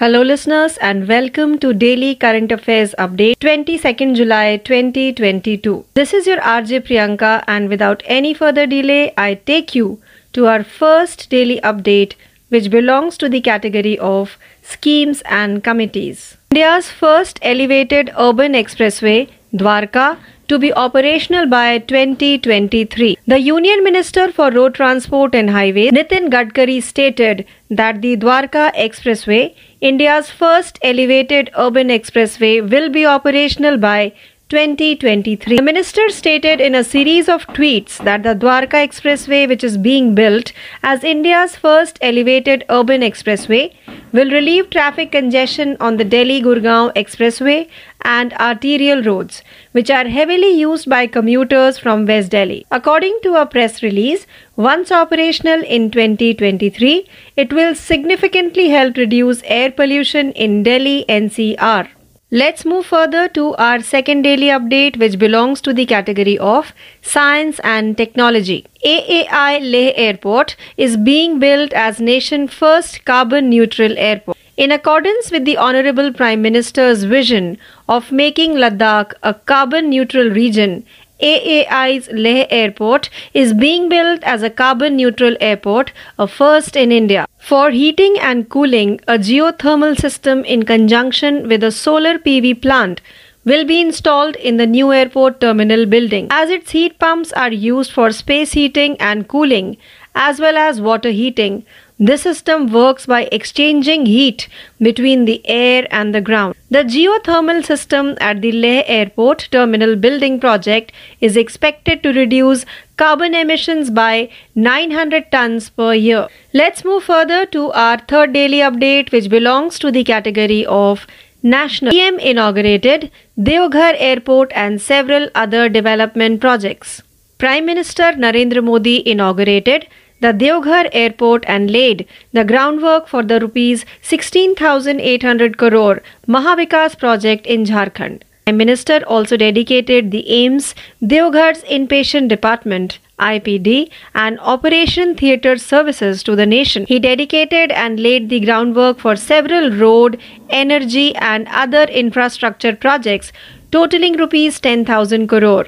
Hello, listeners, and welcome to Daily Current Affairs Update 22nd July 2022. This is your RJ Priyanka, and without any further delay, I take you to our first daily update, which belongs to the category of schemes and committees. India's first elevated urban expressway, Dwarka, to be operational by 2023. The Union Minister for Road Transport and Highways, Nitin Gadkari, stated that the Dwarka Expressway, India's first elevated urban expressway, will be operational by 2023. The minister stated in a series of tweets that the Dwarka Expressway, which is being built as India's first elevated urban expressway, will relieve traffic congestion on the Delhi Gurgaon Expressway and arterial roads, which are heavily used by commuters from West Delhi. According to a press release, once operational in 2023, it will significantly help reduce air pollution in Delhi NCR. Let's move further to our second daily update, which belongs to the category of science and technology. AAI Leh Airport is being built as nation first carbon neutral airport. In accordance with the Honorable Prime Minister's vision of making Ladakh a carbon neutral region, AAI's Leh Airport is being built as a carbon neutral airport, a first in India. For heating and cooling, a geothermal system in conjunction with a solar PV plant will be installed in the new airport terminal building. As its heat pumps are used for space heating and cooling, as well as water heating, this system works by exchanging heat between the air and the ground. The geothermal system at the Leh Airport Terminal Building project is expected to reduce carbon emissions by 900 tons per year. Let's move further to our third daily update, which belongs to the category of national. PM inaugurated Deoghar Airport and several other development projects. Prime Minister Narendra Modi inaugurated the Deoghar airport and laid the groundwork for the rupees 16,800 crore Mahavikas project in Jharkhand. The minister also dedicated the AIIMS Deoghar's inpatient department IPD and Operation Theatre services to the nation. He dedicated and laid the groundwork for several road, energy and other infrastructure projects totaling rupees 10,000 crore.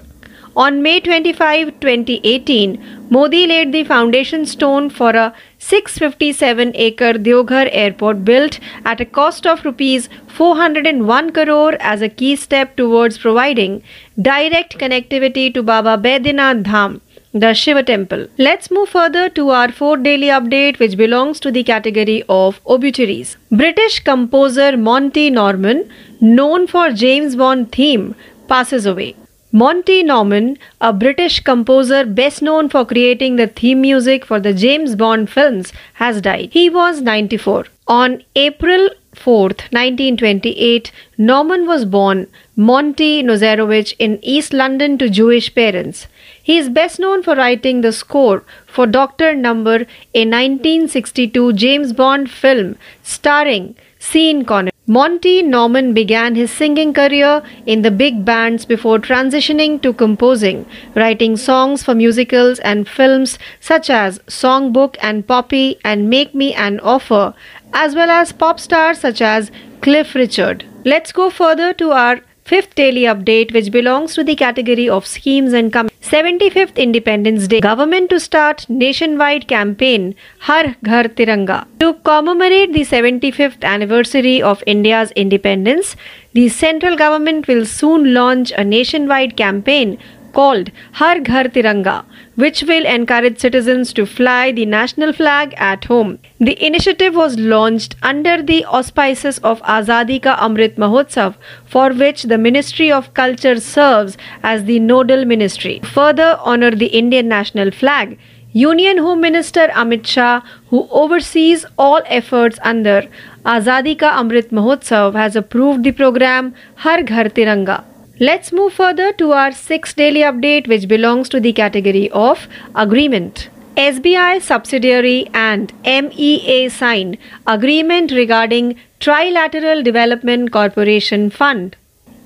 On May 25, 2018, Modi laid the foundation stone for a 657 acre Deoghar airport built at a cost of rupees 401 crore as a key step towards providing direct connectivity to Baba Baidinath Dham the Shiva temple. Let's move further to our fourth daily update, which belongs to the category of obituaries. British composer Monty Norman, known for James Bond theme, passes away. Monty Norman, a British composer best known for creating the theme music for the James Bond films, has died. He was 94. On April 4th, 1928, Norman was born Monty Nozerovich in East London to Jewish parents. He is best known for writing the score for Doctor Number, a 1962 James Bond film starring Sean Connery. Monty Norman began his singing career in the big bands before transitioning to composing, writing songs for musicals and films such as Songbook and Poppy and Make Me an Offer, as well as pop stars such as Cliff Richard. Let's go further to our fifth daily update, which belongs to the category of schemes and com- 75th Independence Day. Government to start nationwide campaign Har Ghar Tiranga. To commemorate the 75th anniversary of India's independence, the central government will soon launch a nationwide campaign called Har Ghar Tiranga, which will encourage citizens to fly the national flag at home. The initiative was launched under the auspices of Azadi Ka Amrit Mahotsav, for which the Ministry of Culture serves as the nodal ministry. Further honor the Indian national flag. Union Home Minister Amit Shah, who oversees all efforts under Azadi Ka Amrit Mahotsav, has approved the program Har Ghar Tiranga. Let's move further to our sixth daily update, which belongs to the category of agreement. SBI subsidiary and MEA signed agreement regarding Trilateral Development Corporation Fund.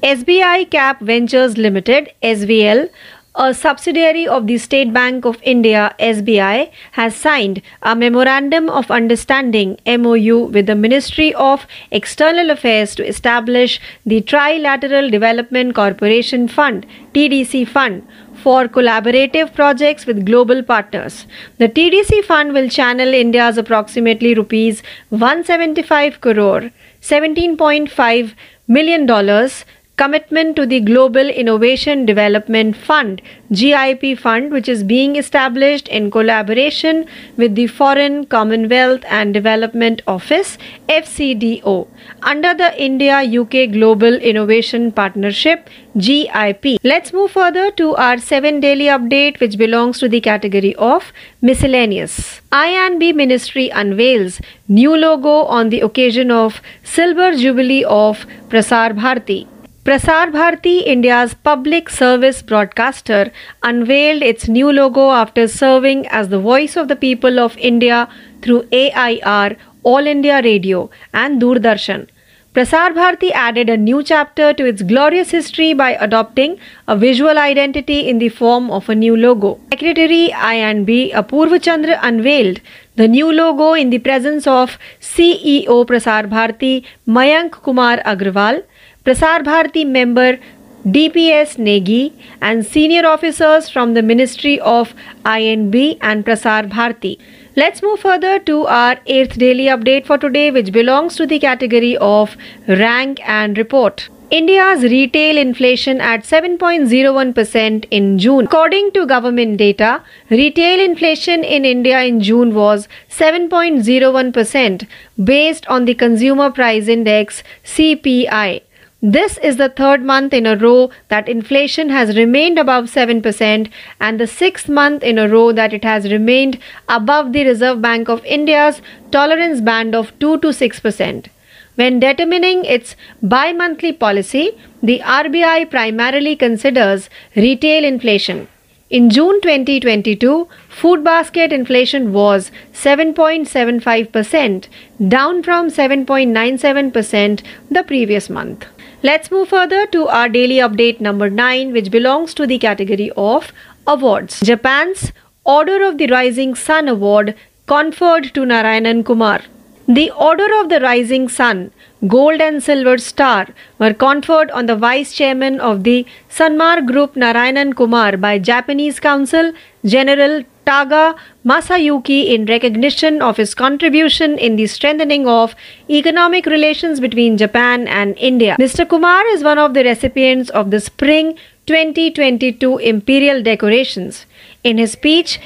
SBI Cap Ventures Limited SVL, a subsidiary of the State Bank of India SBI, has signed a Memorandum of Understanding MOU with the Ministry of External Affairs to establish the Trilateral Development Corporation Fund TDC Fund for collaborative projects with global partners. The TDC fund will channel India's approximately rupees 175 crore 17.5 million dollars commitment to the Global Innovation Development Fund GIP fund which is being established in collaboration with the Foreign Commonwealth and Development Office FCDO under the India UK Global Innovation Partnership GIP. Let's move further to our 7 daily update which belongs to the category of miscellaneous. I&B Ministry unveils new logo on the occasion of Silver Jubilee of Prasar Bharati. Prasar Bharati, India's public service broadcaster, unveiled its new logo after serving as the voice of the people of India through AIR, All India Radio, and Doordarshan. Prasar Bharati added a new chapter to its glorious history by adopting a visual identity in the form of a new logo. Secretary I&B Apurva Chandra unveiled the new logo in the presence of CEO Prasar Bharati Mayank Kumar Agrawal, Prasar Bharati member DPS Negi and senior officers from the Ministry of I&B and Prasar Bharati. Let's move further to our 8th daily update for today which belongs to the category of rank and report. India's retail inflation at 7.01% in June. According to government data, retail inflation in India in June was 7.01% based on the Consumer Price Index CPI. This is the third month in a row that inflation has remained above 7% and the sixth month in a row that it has remained above the Reserve Bank of India's tolerance band of 2 to 6%. When determining its bi monthly policy, the RBI primarily considers retail inflation. In June 2022, food basket inflation was 7.75%, down from 7.97% the previous month. Let's move further to our daily update number 9, which belongs to the category of awards. Japan's Order of the Rising Sun Award conferred to Narayanan Kumar. The Order of the Rising Sun, Gold and Silver Star, were conferred on the Vice Chairman of the Sanmar Group Narayanan Kumar by Japanese Council General Taga Masayuki in recognition of his contribution in the strengthening of economic relations between Japan and India. Mr. Kumar is one of the recipients of the Spring 2022 Imperial Decorations. In his speech,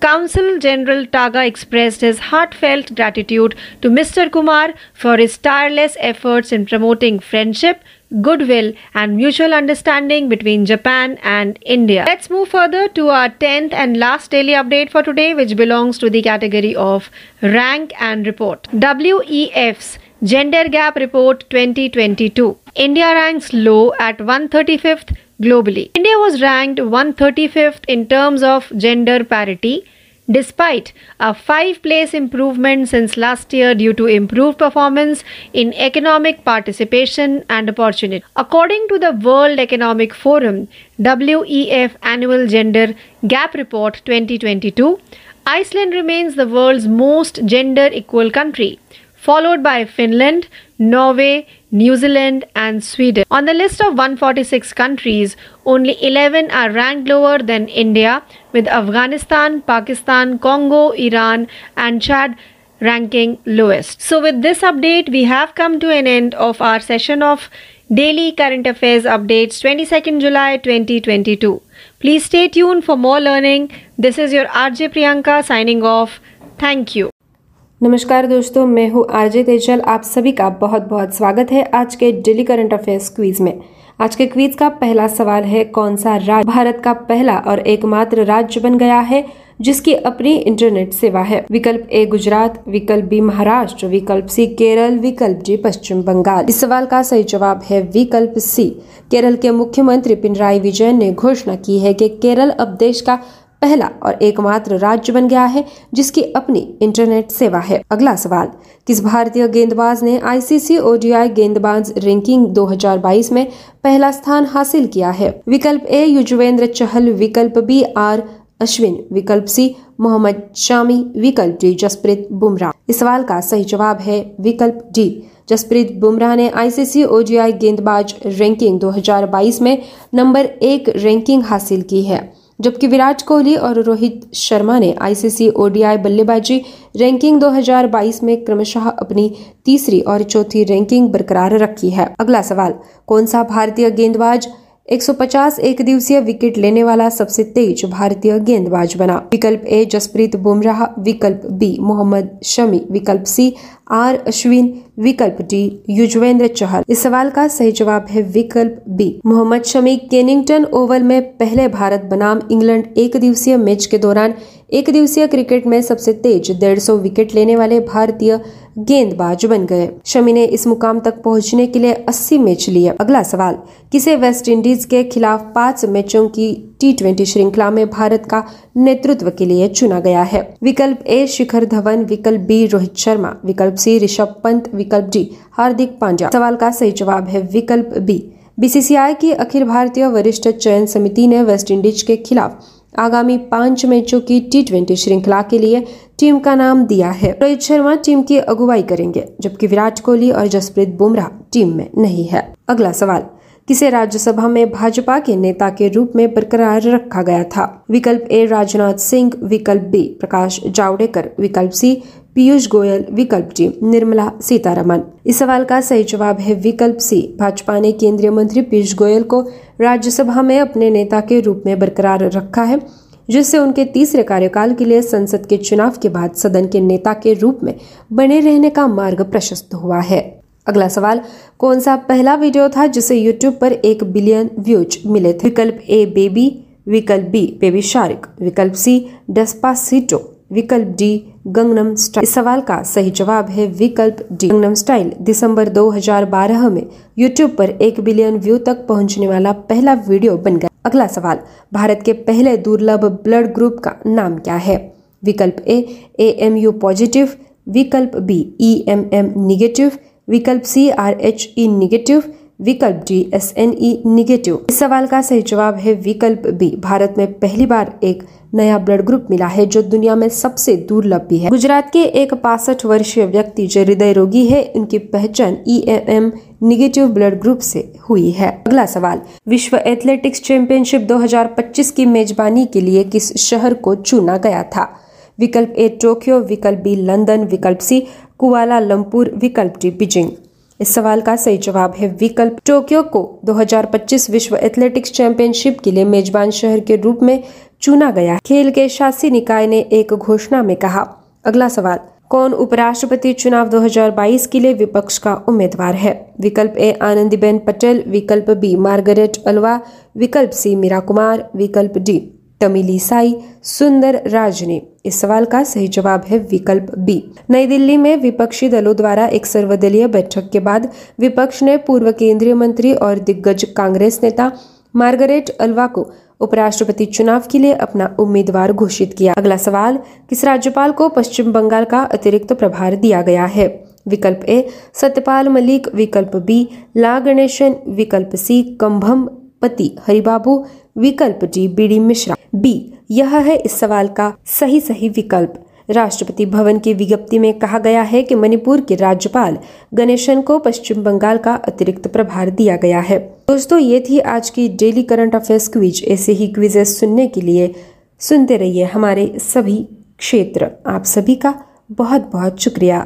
Council General Taga expressed his heartfelt gratitude to Mr. Kumar for his tireless efforts in promoting friendship, goodwill, and mutual understanding between Japan and India. Let's move further to our 10th and last daily update for today, which belongs to the category of rank and report. WEF's Gender Gap Report 2022. India ranks low at 135th globally. India was ranked 135th in terms of gender parity despite a five place improvement since last year due to improved performance in economic participation and opportunity. According to the World Economic Forum WEF Annual Gender Gap Report 2022, Iceland remains the world's most gender equal country followed by Finland, Norway, New Zealand, and Sweden. On the list of 146 countries, only 11 are ranked lower than India, with Afghanistan, Pakistan, Congo, Iran, and Chad ranking lowest. So, with this update, we have come to an end of our session of Daily Current Affairs Updates 22nd July 2022. Please stay tuned for more learning. This is your RJ Priyanka signing off. Thank you. नमस्कार दोस्तों, मैं हूँ RJ Tejal. आप सभी का बहुत बहुत स्वागत है आज के डेली करंट अफेयर्स क्वीज में। आज के क्वीज का पहला सवाल है, कौन सा राज्य भारत का पहला और एकमात्र राज्य बन गया है, जिसकी अपनी इंटरनेट सेवा है? विकल्प ए, गुजरात, विकल्प बी, महाराष्ट्र, विकल्प सी, केरल, विकल्प डी, पश्चिम बंगाल। इस सवाल का सही जवाब है विकल्प सी। केरल के मुख्यमंत्री पिनराई विजयन ने घोषणा की है कि केरल अब देश का पहला और एकमात्र राज्य बन गया है, जिसकी अपनी इंटरनेट सेवा है। अगला सवाल, किस भारतीय गेंदबाज ने आईसीसी ओडीआई गेंदबाज रैंकिंग 2022 में पहला स्थान हासिल किया है? विकल्प ए, युजवेंद्र चहल, विकल्प बी, आर, अश्विन, विकल्प सी, मोहम्मद शामी, विकल्प डी, जसप्रीत बुमराह। इस सवाल का सही जवाब है विकल्प डी। जसप्रीत बुमराह ने आईसीसी ओडीआई गेंदबाज रैंकिंग 2022 में नंबर एक रैंकिंग हासिल की है। जबकि विराट कोहली और रोहित शर्मा ने आईसीसी ओडीआई बल्लेबाजी रैंकिंग 2022 में क्रमशः अपनी तीसरी और चौथी रैंकिंग बरकरार रखी है। अगला सवाल, कौन सा भारतीय गेंदबाज 150 एक दिवसीय विकेट लेने वाला सबसे तेज भारतीय गेंदबाज बना। विकल्प ए, जसप्रीत बुमराह, विकल्प बी, मोहम्मद शमी, विकल्प सी, आर अश्विन, विकल्प डी, युजवेंद्र चहल। इस सवाल का सही जवाब है विकल्प B. Mohammed Shami Kennington Oval में पहले भारत बनाम इंग्लैंड एक दिवसीय मैच के दौरान एक दिवसीय क्रिकेट में सबसे तेज डेढ़ सौ विकेट लेने वाले भारतीय गेंदबाज बन गए। शमी ने इस मुकाम तक पहुँचने के लिए 80 मैच लिए। अगला सवाल, किसे वेस्ट इंडीज के खिलाफ पाँच मैचों की टी ट्वेंटी श्रृंखला में भारत का नेतृत्व के लिए चुना गया है? विकल्प ए, शिखर धवन, विकल्प बी, रोहित शर्मा, विकल्प सी, ऋषभ पंत, विकल्प डी, हार्दिक पांड्या। सवाल का सही जवाब है विकल्प बी। बीसीसीआई की अखिल भारतीय वरिष्ठ चयन समिति ने वेस्ट इंडीज के खिलाफ आगामी पाँच मैचों की टी ट्वेंटी श्रृंखला के लिए टीम का नाम दिया है। रोहित शर्मा टीम की अगुवाई करेंगे, जबकि विराट कोहली और जसप्रीत बुमराह टीम में नहीं है। अगला सवाल, किसे राज्यसभा में भाजपा के नेता के रूप में बरकरार रखा गया था? विकल्प ए राजनाथ सिंह, विकल्प बी प्रकाश जावड़ेकर, विकल्प सी पीयूष गोयल, विकल्प जी निर्मला सीतारमन। इस सवाल का सही जवाब है विकल्प सी। भाजपा ने केंद्रीय मंत्री पीयूष गोयल को राज्यसभा में अपने नेता के रूप में बरकरार रखा है, जिससे उनके तीसरे कार्यकाल के लिए संसद के चुनाव के बाद सदन के नेता के रूप में बने रहने का मार्ग प्रशस्त हुआ है। अगला सवाल, कौन सा पहला वीडियो था जिसे यूट्यूब पर एक बिलियन व्यूज़ मिले थे? विकल्प ए बेबी विकल्प बी बेबी शार्क विकल्प सी डस्पासिटो विकल्प डी, गंगनम स्टाइल। इस सवाल का सही जवाब है विकल्प डी, गंगनम स्टाइल। दिसंबर 2012 में यूट्यूब पर एक बिलियन व्यू तक पहुँचने वाला पहला वीडियो बन गया। अगला सवाल, भारत के पहले दुर्लभ ब्लड ग्रुप का नाम क्या है? विकल्प A A M U positive विकल्प B E M M negative विकल्प C R H E negative विकल्प D S N E negative इस सवाल का सही जवाब है विकल्प बी भारत में पहली बार एक नया ब्लड ग्रुप मिला है जो दुनिया में सबसे दुर्लभ भी है। गुजरात के एक पासठ वर्षीय व्यक्ति जो हृदय रोगी है, उनकी पहचान E M M negative blood group से हुई है। अगला सवाल, विश्व एथलेटिक्स चैंपियनशिप 2025 की मेजबानी के लिए किस शहर को चुना गया था? विकल्प ए टोक्यो विकल्प बी लंदन विकल्प सी कुआला लंपुर विकल्प डी बीजिंग इस सवाल का सही जवाब है विकल्प। टोक्यो को 2025 विश्व एथलेटिक्स चैंपियनशिप के लिए मेजबान शहर के रूप में चुना गया। खेल के शासी निकाय ने एक घोषणा में कहा। अगला सवाल, कौन उपराष्ट्रपति चुनाव 2022 के लिए विपक्ष का उम्मीदवार है? विकल्प ए, आनंदीबेन पटेल, विकल्प बी, मार्गरेट अलवा, विकल्प सी, मीरा कुमार, विकल्प डी। तमिली साई सुंदर राज ने इस सवाल का सही जवाब है विकल्प बी। नई दिल्ली में विपक्षी दलों द्वारा एक सर्वदलीय बैठक के बाद विपक्ष ने पूर्व केंद्रीय मंत्री और दिग्गज कांग्रेस नेता मार्गरेट अल्वा को उपराष्ट्रपति चुनाव के लिए अपना उम्मीदवार घोषित किया। अगला सवाल, किस राज्यपाल को पश्चिम बंगाल का अतिरिक्त प्रभार दिया गया है? विकल्प ए, सत्यपाल मलिक। विकल्प बी, ला गणेशन। विकल्प सी कंभम पति हरिबाबू। विकल्प D B D Mishra. B, यह है इस सवाल का सही सही विकल्प। राष्ट्रपति भवन की विज्ञप्ति में कहा गया है कि मणिपुर के राज्यपाल गणेशन को पश्चिम बंगाल का अतिरिक्त प्रभार दिया गया है। दोस्तों, ये थी आज की डेली करंट अफेयर्स क्विज। ऐसे ही क्विजेस सुनने के लिए सुनते रहिए हमारे सभी क्षेत्र। आप सभी का बहुत बहुत शुक्रिया।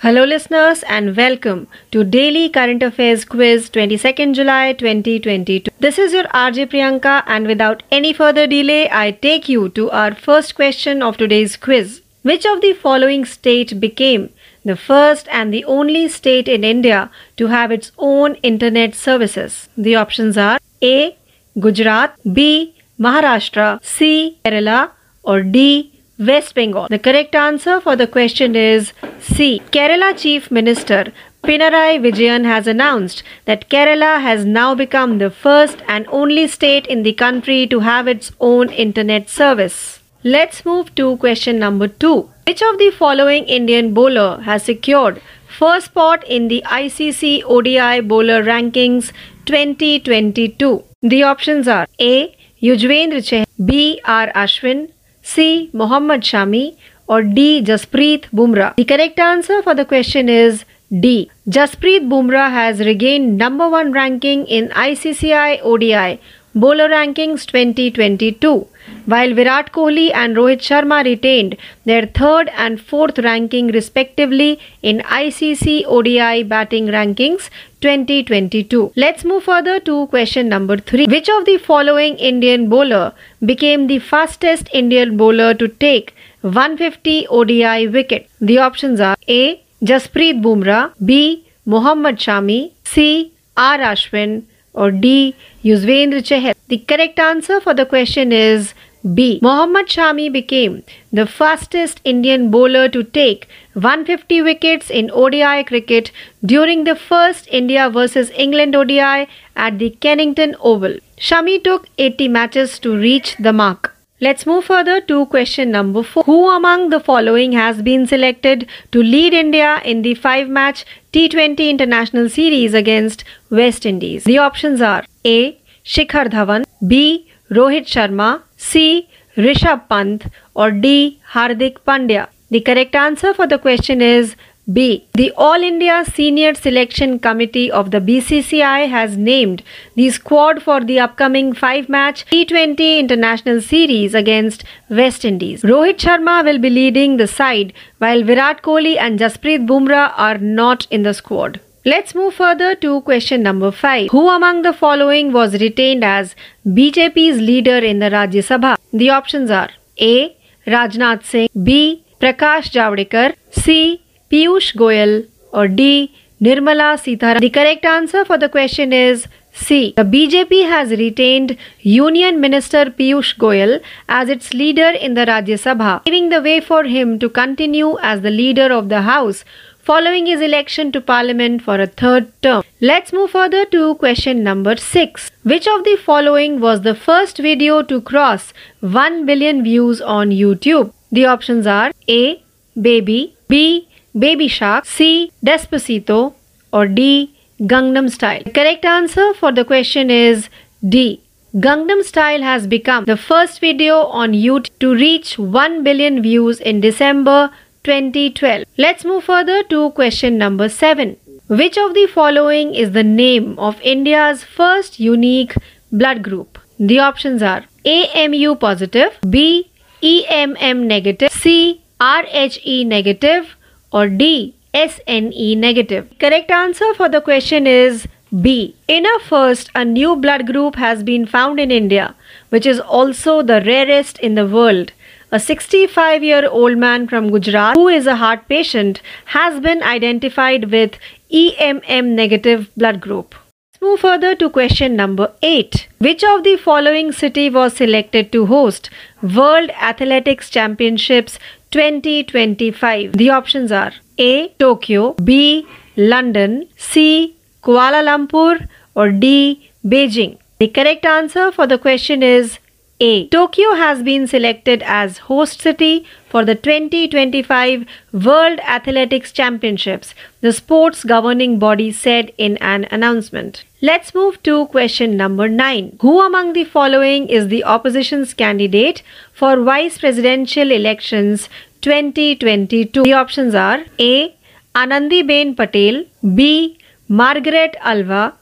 Hello, listeners, and welcome to Daily Current Affairs Quiz 22nd July 2022. This is your RJ Priyanka, and without any further delay, I take you to our first question of today's quiz. Which of the following state became the first and the only state in India to have its own internet services? The options are A. Gujarat, B. Maharashtra, C. Kerala, or D. West Bengal. The correct answer for the question is C. Kerala Chief Minister Pinarayi Vijayan has announced that Kerala has now become the first and only state in the country to have its own internet service. Let's move to question number 2. Which of the following Indian bowler has secured first spot in the ICC ODI bowler rankings 2022? The options are A. Yuzvendra Chahal, B. R. Ashwin, C. Mohammad Shami, or D. Jasprit Bumrah. The correct answer for the question is D. Jasprit Bumrah has regained number 1 ranking in ICCI ODI Bowler Rankings 2022, while Virat Kohli and Rohit Sharma retained their third and fourth ranking respectively in ICC ODI Batting Rankings 2022. Let's move further to question number 3. Which of the following Indian bowler became the fastest Indian bowler to take 150 ODI wicket? The options are A. Jasprit Bumrah, B. Mohammad Shami, C. R. Ashwin, or D. Yuzvendra Chahal. The correct answer for the question is B. Mohammad Shami became the fastest Indian bowler to take 150 wickets in ODI cricket during the first India vs England ODI at the Kennington Oval. Shami took 80 matches to reach the mark. Let's move further to question number 4. Who among the following has been selected to lead India in the 5 match T20 international series against West Indies? The options are A. Shikhar Dhawan, B. Rohit Sharma, C. Rishabh Pant, or D. Hardik Pandya. The correct answer for the question is B. The All India Senior Selection Committee of the BCCI has named the squad for the upcoming five match T20 International Series against West Indies. Rohit Sharma will be leading the side while Virat Kohli and Jasprit Bumrah are not in the squad. Let's move further to question number 5. Who among the following was retained as BJP's leader in the Rajya Sabha? The options are A. Rajnath Singh, B. Prakash Javadekar, C. Piyush Goyal or D. Nirmala Sitharaman? The correct answer for the question is C. The BJP has retained Union Minister Piyush Goyal as its leader in the Rajya Sabha, paving the way for him to continue as the leader of the House following his election to Parliament for a third term. Let's move further to question number 6. Which of the following was the first video to cross 1 billion views on YouTube? The options are A. Baby, B. Baby Shark, C. Despacito, or D. Gangnam Style. The correct answer for the question is D. Gangnam Style has become the first video on YouTube to reach 1 billion views in December 2012. Let's move further to question number 7. Which of the following is the name of India's first unique blood group? The options are AMU positive, B EMM negative, C RHE negative, or D. SNE negative? Correct answer for the question is B. In a first, a new blood group has been found in India, which is also the rarest in the world. A 65 year old man from Gujarat who is a heart patient has been identified with EMM negative blood group. Let's move further to question number 8. Which of the following city was selected to host World Athletics Championships 2025. The options are A. Tokyo, B. London, C. Kuala Lumpur, or D. Beijing. The correct answer for the question is A. Tokyo has been selected as host city for the 2025 World Athletics Championships, the sports governing body said in an announcement. Let's move to question number 9. Who among the following is the opposition's candidate for vice presidential elections 2022? The options are A. Anandiben Patel, B. Margaret Alva,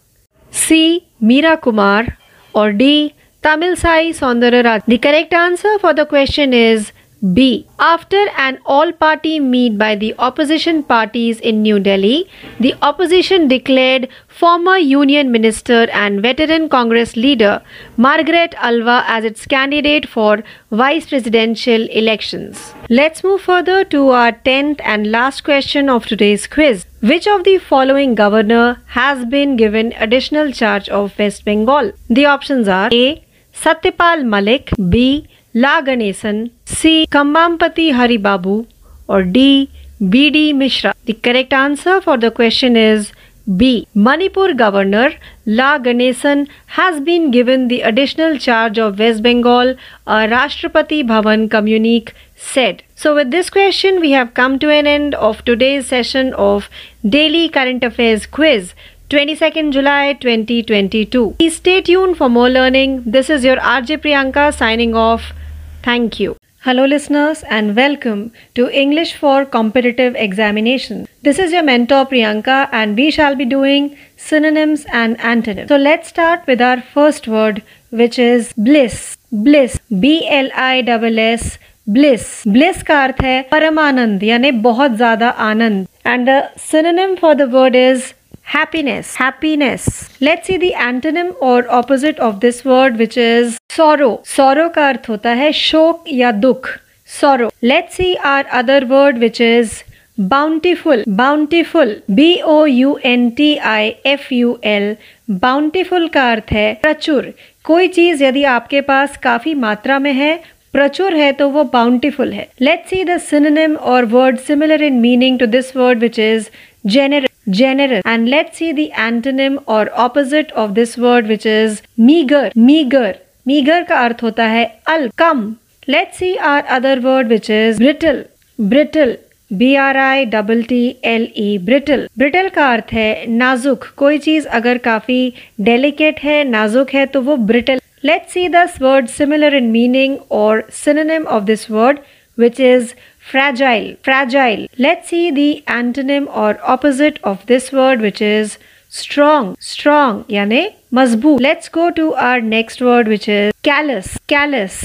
C. Meera Kumar, or D. Tamilisai Soundararajan. The correct answer for the question is B. After an all party meet by the opposition parties in New Delhi, the opposition declared former Union Minister and veteran Congress leader Margaret Alva as its candidate for vice presidential elections. Let's move further to our 10th and last question of today's quiz. Which of the following governor has been given additional charge of West Bengal? The options are A. Satyapal Malik, B. La Ganesan, C. Kambampati Haribabu, or D. Mishra. The correct answer for the question is B. Manipur Governor La Ganesan has been given the additional charge of West Bengal, a Rashtrapati Bhavan communique said. So, with this question, we have come to an end of today's session of Daily Current Affairs Quiz. 22nd July 2022. Please stay tuned for more learning. This is your RJ Priyanka signing off. Thank you. Hello, listeners, and welcome to English for Competitive Examination. This is your mentor Priyanka, and we shall be doing synonyms and antonyms. So, let's start with our first word, which is bliss. Bliss. B L I S S. Bliss. Bliss का अर्थ है परमानंद यानी बहुत ज्यादा आनंद and the synonym for the word is happiness happiness let's see the antonym or opposite of this word which is sorrow sorrow का अर्थ होता है शोक या दुख sorrow let's see our other word which is bountiful bountiful b o u n t i f u l bountiful का अर्थ है प्रचुर कोई चीज़ यदि आपके पास काफ़ी मात्रा में है प्रचुर है तो वो बाउंटीफुल है लेट्स सी द सिनोनिम और word similar in meaning to this word which is generous generous and let's see the antonym or opposite of this word which is meager meager meager का अर्थ होता है अल कम let's see our other word which is brittle brittle B R I double T L E brittle brittle का अर्थ है नाजुक कोई चीज़ अगर काफ़ी डेलिकेट है नाजुक है तो वो brittle let's see this word similar in meaning और synonym of this word which is fragile fragile let's see the antonym or opposite of this word which is strong strong yani mazboot let's go to our next word which is callous callous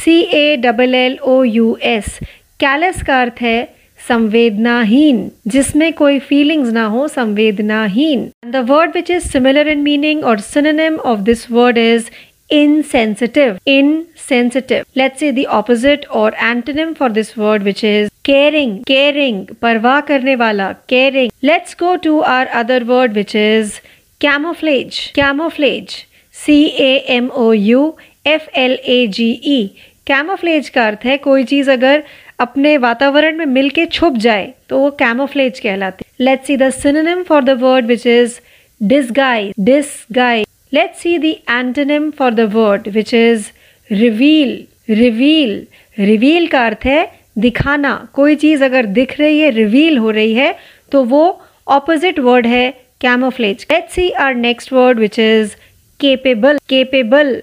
c a l l o u s callous का अर्थ है संवेदनाहीन जिसमें कोई feelings ना हो संवेदनाहीन the word which is similar in meaning और synonym of this word is insensitive insensitive let's say the opposite or antonym for this word which is caring caring parwa karne wala caring let's go to our other word which is camouflage camouflage c a m o u f l a g e camouflage का अर्थ है कोई चीज़ अगर अपने वातावरण में मिलके छुप जाए तो वो कैमोफ्लेज कहलाती let's see the synonym for the word which is disguise disguise Let's see the antonym for the word, which is reveal. Reveal. Reveal का अर्थ है दिखाना कोई चीज़ अगर दिख रही है रिवील हो रही है तो वो ऑपोजिट वर्ड है camouflage let's see our next word which is capable capable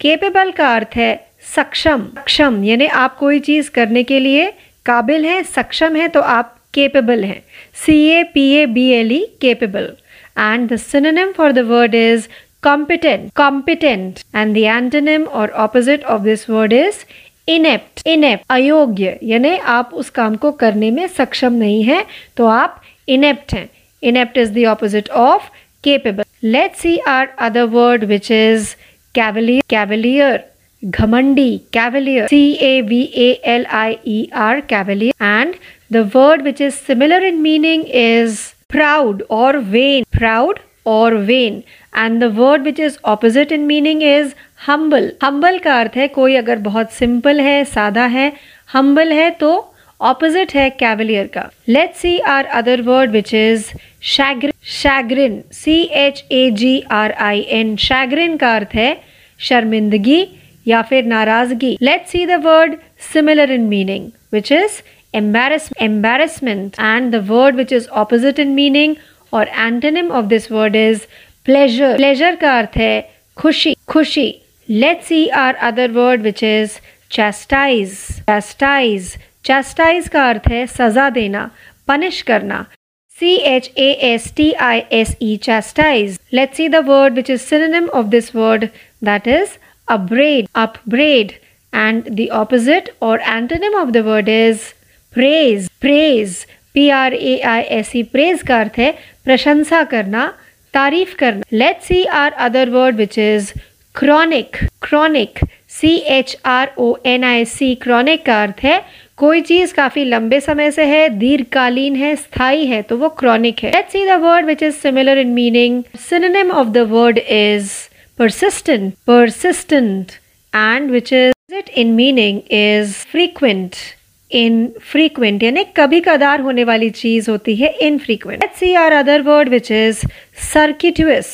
capable का अर्थ है सक्षम सक्षम, यानी आप कोई चीज़ करने के लिए काबिल हैं, सक्षम है तो आप केपेबल हैं C A P A B L E capable and the synonym for the word is competent competent and the antonym or opposite of this word is inept inept अयोग्य यानी आप उस काम को करने में सक्षम नहीं है तो आप inept हैं inept is the opposite of capable let's see our other word which is cavalier cavalier ghamandi cavalier c a v a l i e r cavalier and the word which is similar in meaning is proud or vain proud or vain and the word which is opposite in meaning is humble humble का अर्थ है कोई अगर बहुत simple है सादा है humble है तो ऑपोजिट है कैवलियर का let see our other word which is chagrin chagrin C H A G R I N chagrin का अर्थ है शर्मिंदगी या फिर नाराज़गी let see the word similar in meaning which is embarrassment and the word which is opposite in meaning और antonym of this word is pleasure pleasure का अर्थ है खुशी खुशी let see our other word which is chastise chastise chastise का अर्थ है सजा देना पनिश करना C H A S T I S E chastise. Let's see the word which is synonym of this word that is upbraid, upbraid. And the opposite or antonym of the word is praise, praise. P R A I S E praise का अर्थ है प्रशंसा करना तारीफ़ करना let see our other word which is chronic chronic C H R O N I C chronic का अर्थ है कोई चीज़ काफ़ी लंबे समय से है, दीर्घकालीन है, स्थायी है तो वो क्रॉनिक है. Let see the word which is similar in meaning synonym of the word is persistent. Persistent. And which is it in meaning is frequent. Infrequent यानी कभी कदार होने वाली चीज़ होती है infrequent. Let's see our other word which is circuitous.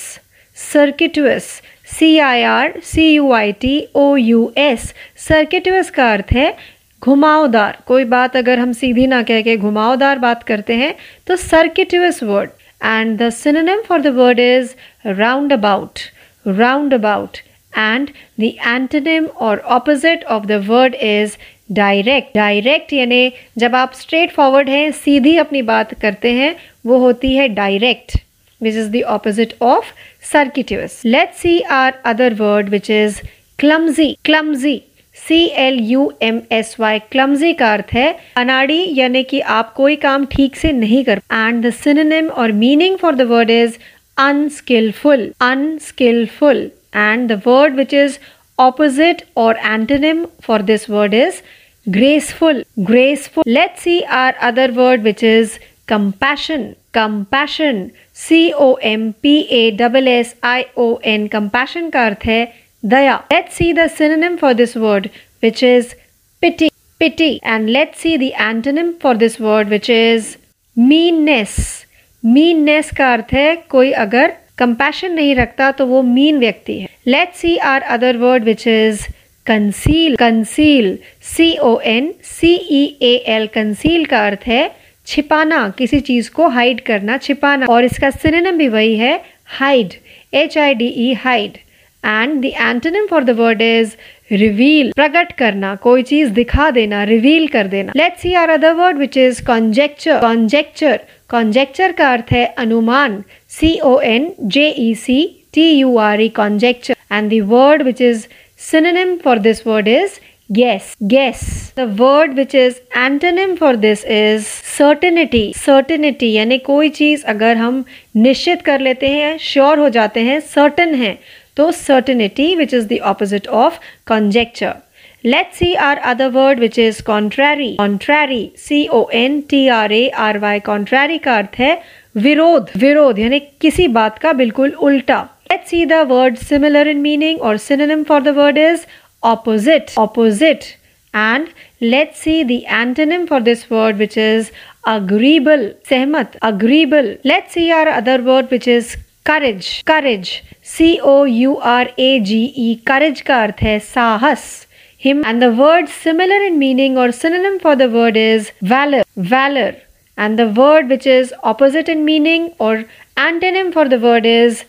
Circuitous. C I R C U I T O U S Circuitous का अर्थ है घुमावदार कोई बात अगर हम सीधी ना कह के घुमावदार बात करते हैं तो circuitous word and the synonym for the word is round about round about and the antonym और opposite of the word is direct direct यानी जब आप स्ट्रेट फॉरवर्ड हैं, सीधी अपनी बात करते हैं, वो होती है direct which is the opposite of circuitous let see our other word which is clumsy clumsy C L U M S Y clumsy का अर्थ है अनाड़ी, यानी कि आप कोई काम ठीक से नहीं कर एंड द और meaning for the word is unskillful unskillful and the word which is opposite or antonym for this word is graceful graceful let's see our other word which is compassion compassion c o m p a s s i o n compassion का अर्थ है Daya. Let's see the synonym for this word, which is pity. Pity. And let's see the antonym for this word, which is meanness. Meanness का अर्थ है कोई अगर compassion नहीं रखता तो वो मीन व्यक्ति है let's see our other word which is conceal conceal C O N C E A L conceal का अर्थ है छिपाना, किसी चीज़ को हाइड करना, छिपाना। और इसका सिनेम भी वही है hide H I D E hide and the antonym for the word is reveal प्रकट करना, कोई चीज़ दिखा देना रिवील कर देना। Let's see our other word which is conjecture conjecture conjecture का अर्थ है अनुमान C O N J E C T U R E conjecture and the word which is synonym for this word is guess guess the word which is antonym for this is certainty certainty यानी कोई चीज़ अगर हम निश्चित कर लेते हैं sure हो जाते हैं सर्टन है So certainty which is the opposite of conjecture. Let's see our other word which is contrary. Contrary. C O N T R A R Y. Contrary का अर्थ है विरोध विरोध यानी किसी बात का बिल्कुल उल्टा Let's see the word similar in meaning or synonym for the word is opposite. Opposite. And let's see the antonym for this word which is agreeable. Sehmat. Agreeable. Let's see our other word which is courage. Courage. C O U R A G E. Courage ka arth hai sahas. Him and the word similar in meaning or synonym for the word is valor. Valor. And the word which is opposite in meaning or antonym for the word is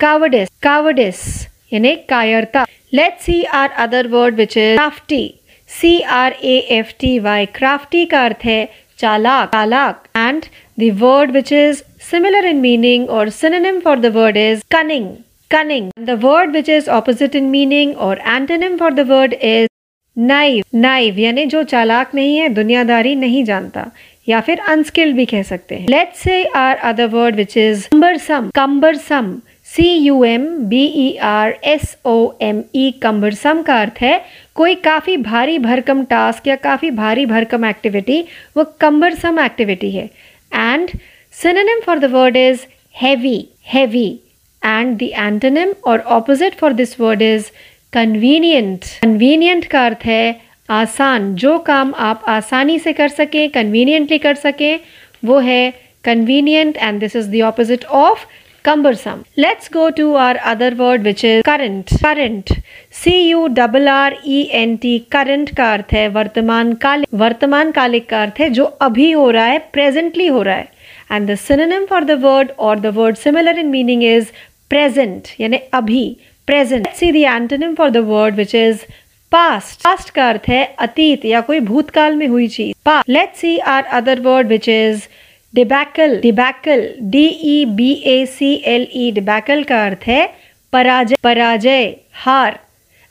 cowardice cowardice यानी कायरता। Let's see our other word which is crafty C R A F T Y crafty का अर्थ है चालाक चालाक। And the word which is similar in meaning or synonym for the word is cunning cunning. The word which is opposite in meaning or antonym for the word is naive naive यानी जो चालाक नहीं है, दुनियादारी नहीं जानता, या फिर अनस्किल्ड भी कह सकते हैं। Let's see our other word which is cumbersome cumbersome C U M B E R S O M E cumbersome का अर्थ है, कोई काफ़ी भारी भरकम टास्क या काफ़ी भारी भरकम एक्टिविटी वो कम्बरसम एक्टिविटी है। And synonym for the word is heavy heavy and the antonym or opposite for this word is convenient. Convenient का अर्थ है आसान। जो काम आप आसानी से कर सकें, conveniently कर सकें, वो है convenient and this is the opposite of cumbersome. Let's go to our other word which is current. Current. C U R R E N T current का अर्थ है वर्तमान कालिक वर्तमान कालिक का अर्थ है जो अभी हो रहा है presently हो रहा है and the synonym for the word or the word similar in meaning is present यानी अभी let's see the antonym for the word which is past past का अर्थ है अतीत या कोई भूतकाल में हुई चीज़ past let's see our other word which debacle debacle D E B A C L E debacle का अर्थ है पराजय पराजय, हार।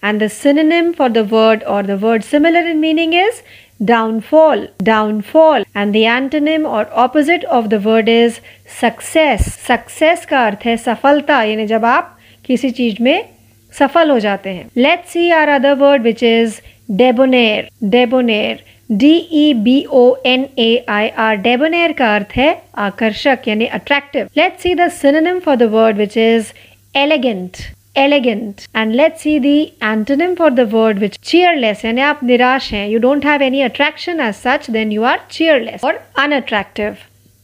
And the synonym for the word और the word similar in meaning is downfall downfall and the और opposite of the word is success success का अर्थ है सफलता, यानी जब आप किसी चीज़ में सफल हो जाते हैं। Let see our other word which is debonair debonair D E B O N A I R debonair का अर्थ है आकर्षक यानी attractive let see synonym for the word which is elegant elegant and let see the antonym for the word which cheerless यानी आप निराश हैं you don't have any attraction as such then you are cheerless और unattractive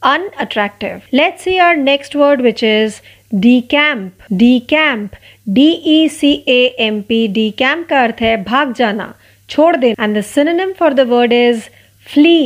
unattractive let see our next word which is decamp decamp D E C M P decamp का अर्थ है भाग जाना छोड़ देना and the synonym for the word is flee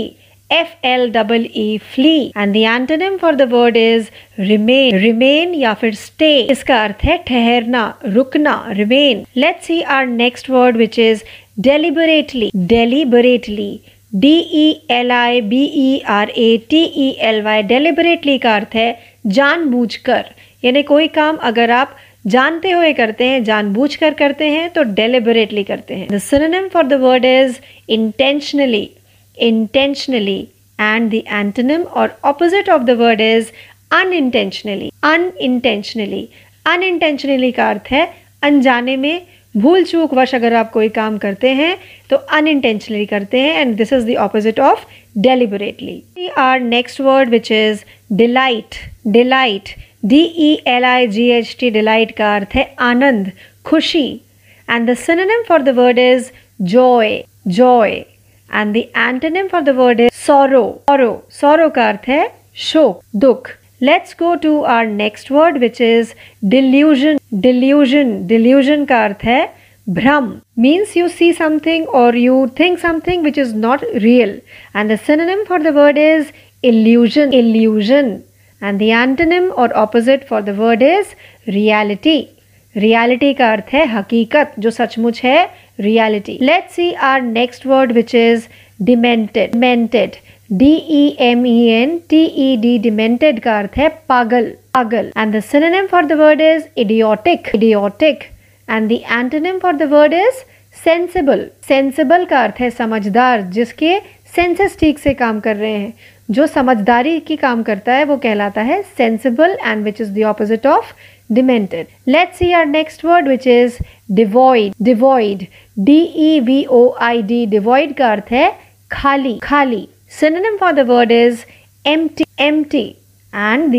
F L double E flee and the for the word is remain remain या फिर stay इसका अर्थ है ठहरना, रुकना remain let's see our next word which is deliberately deliberately D E L I B E R A T E L Y deliberately का अर्थ है जानबूझकर। यानी कोई काम अगर आप जानते हुए करते हैं, जानबूझकर करते हैं तो डेलिबरेटली करते हैं। The synonym for the word is intentionally intentionally and the antonym और opposite of the word is unintentionally unintentionally unintentionally का अर्थ है, अनजाने में, भूल चूक वश अगर आप कोई काम करते हैं तो अन इंटेंशनली करते हैं and this is the opposite of deliberately our next word which is delight delight D E L I G H T delight का अर्थ है आनंद, खुशी। And the synonym for the word is joy joy and the antonym for the word is sorrow sorrow sorrow का अर्थ है शोक, दुख। Let's go to our next word which is delusion delusion delusion का अर्थ है भ्रम। मीन्स यू सी समथिंग और you think something which is not real and the synonym for the word is illusion illusion and the antonym और opposite for the word is reality reality का अर्थ है हकीकत जो सचमुच है reality let see our next word which is demented demented D E M E N T E D demented का अर्थ है पागल पागल and the synonym for the word is idiotic idiotic and the antonym for the word is sensible sensible का अर्थ है समझदार जिसके सेंसेस ठीक से काम कर रहे हैं जो समझदारी की काम करता है, वो कहलाता है sensible and which is the of demented let see our next word which is devoid devoid D V O I D devoid का अर्थ है खाली. खाली. Synonym for the word is empty empty and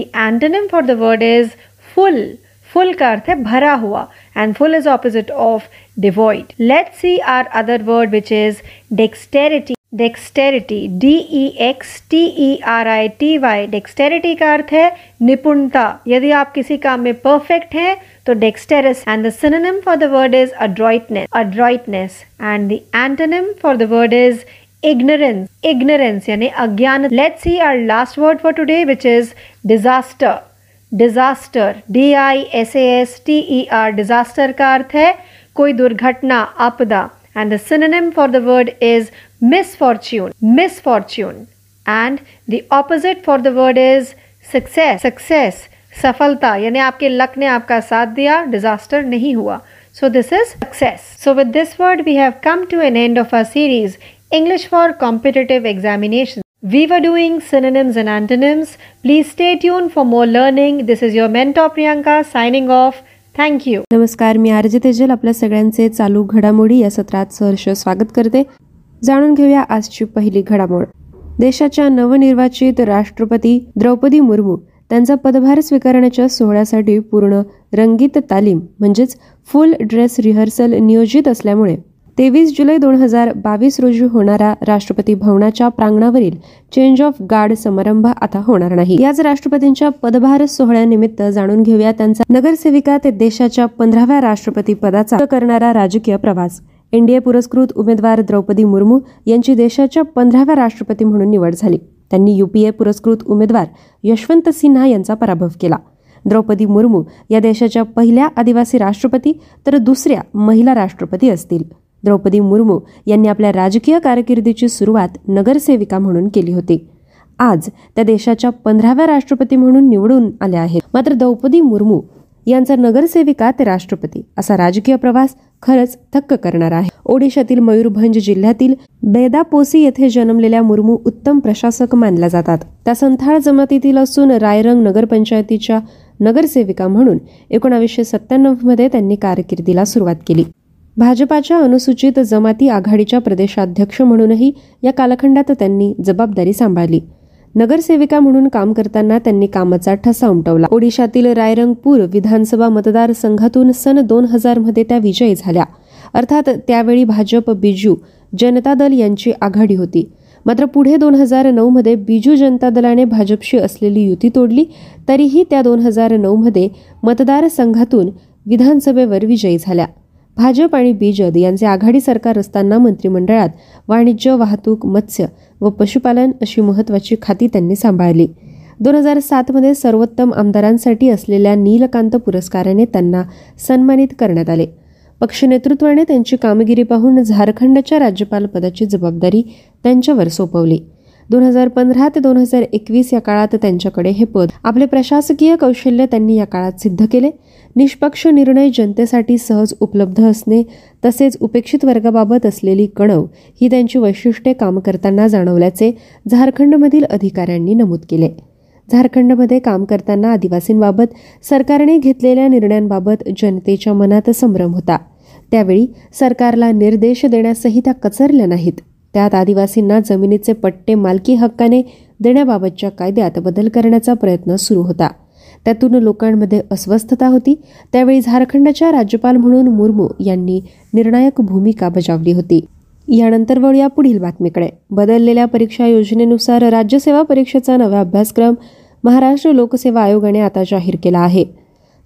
the for the word is full full का अर्थ है भरा हुआ. And full is opposite of devoid let see our other word which is dexterity dexterity D E X T E R I T Y dexterity का अर्थ है निपुणता। यदि आप किसी काम में परफेक्ट हैं तो dexterous and the synonym for the word is adroitness adroitness and the antonym for the word is ignorance ignorance यानी अज्ञान। See our last word for today, which is disaster disaster, d i s a s t e r, disaster का अर्थ है कोई दुर्घटना, आपदा। And the synonym for the word is misfortune misfortune and the opposite for the word is success success सफलता यानी आपके luck ने आपका साथ दिया डिजास्टर नहीं हुआ so this is success so with this word we have come to an end of our series english for competitive examinations we were doing synonyms and antonyms please stay tuned for more learning this is your mentor priyanka signing off thank you नमस्कार मी RG Tejal आपल्या सगळ्यांचे चालू घडामोडी या सत्रात सहर्ष स्वागत करते जाणून घेऊया आजची पहिली घडामोड. देशाच्या नवनिर्वाचित राष्ट्रपती द्रौपदी मुर्मू त्यांचा पदभार स्वीकारण्याच्या सोहळ्यासाठी पूर्ण रंगीत तालीम म्हणजेच फुल ड्रेस रिहर्सल नियोजित असल्यामुळे तेवीस जुलै दोन हजार बावीस रोजी होणारा राष्ट्रपती भवनाच्या प्रांगणावरील चेंज ऑफ गार्ड समारंभ आता होणार नाही. याच राष्ट्रपतींच्या पदभार सोहळ्यानिमित्त जाणून घेऊया त्यांचा नगरसेविका ते देशाच्या पंधराव्या राष्ट्रपती पदाचा करणारा राजकीय प्रवास. एनडीए पुरस्कृत उमेदवार द्रौपदी मुर्मू यांची देशाच्या पंधराव्या राष्ट्रपती म्हणून निवड झाली. त्यांनी युपीए पुरस्कृत उमेदवार यशवंत सिन्हा यांचा पराभव केला. द्रौपदी मुर्मू या देशाच्या पहिल्या आदिवासी राष्ट्रपती तर दुसऱ्या महिला राष्ट्रपती असतील. द्रौपदी मुर्मू यांनी आपल्या राजकीय कारकिर्दीची सुरुवात नगरसेविका म्हणून केली होती. आज त्या देशाच्या पंधराव्या राष्ट्रपती म्हणून निवडून आल्या आहेत. मात्र द्रौपदी मुर्मू यांचा नगरसेविका ते राष्ट्रपती. असा राजकीय प्रवास खरंच थक्क करणारा आहे. ओडिशातील मयूरभंज जिल्ह्यातील बेदापोसी येथे जन्मलेल्या मुर्मू उत्तम प्रशासक मानल्या जातात. त्या संथाळ जमातीतील असून रायरंग नगरपंचायतीच्या नगरसेविका म्हणून एकोणावीसशे सत्त्याण्णवमध्ये त्यांनी कारकिर्दीला सुरुवात केली. भाजपाच्या अनुसूचित जमाती आघाडीच्या प्रदेशाध्यक्ष म्हणूनही या कालखंडात त्यांनी जबाबदारी सांभाळली. नगरसेविका म्हणून काम करताना त्यांनी कामाचा ठसा उमटवला. ओडिशातील रायरंगपूर विधानसभा मतदारसंघातून सन दोन हजारमध्ये त्या विजयी झाल्या. अर्थात त्यावेळी भाजप बिजू जनता दल यांची आघाडी होती. मात्र पुढे दोन हजार नऊमध्ये बिजू जनता दलाने भाजपशी असलेली युती तोडली तरीही त्या दोन हजार नऊमध्ये मतदारसंघातून विधानसभेवर विजयी झाल्या. भाजप आणि बीजद यांचे आघाडी सरकार असताना मंत्रिमंडळात वाणिज्य वाहतूक मत्स्य व पशुपालन अशी महत्वाची खाती त्यांनी सांभाळली. दोन हजार सातमध्ये सर्वोत्तम आमदारांसाठी असलेल्या नीलकांत पुरस्काराने त्यांना सन्मानित करण्यात आले. पक्ष नेतृत्वाने त्यांची कामगिरी पाहून झारखंडच्या राज्यपाल पदाची जबाबदारी त्यांच्यावर सोपवली. दोन हजार पंधरा ते दोन हजार एकवीस या काळात त्यांच्याकडे हे पद. आपले प्रशासकीय कौशल्य त्यांनी या काळात सिद्ध केले. निष्पक्ष निर्णय जनतेसाठी सहज उपलब्ध असणे तसेच उपेक्षित वर्गाबाबत असलेली कणव ही त्यांची वैशिष्ट्ये काम करताना जाणवल्याचे झारखंडमधील अधिकाऱ्यांनी नमूद केले. झारखंडमध्ये काम करताना आदिवासींबाबत सरकारने घेतलेल्या निर्णयांबाबत जनतेच्या मनात संभ्रम होता. त्यावेळी सरकारला निर्देश देण्यासही त्या कचरल्या नाहीत. त्यात आदिवासींना जमिनीचे पट्टे मालकी हक्काने देण्याबाबतच्या कायद्यात बदल करण्याचा प्रयत्न सुरू होता. त्यातून लोकांमध्ये अस्वस्थता होती. त्यावेळी झारखंडच्या राज्यपाल म्हणून मुर्मू यांनी निर्णायक भूमिका बजावली होती. यानंतर वळूया पुढील बातमीकडे. बदललेल्या परीक्षा योजनेनुसार राज्यसेवा परीक्षेचा नवा अभ्यासक्रम महाराष्ट्र लोकसेवा आयोगाने आता जाहीर केला आहे.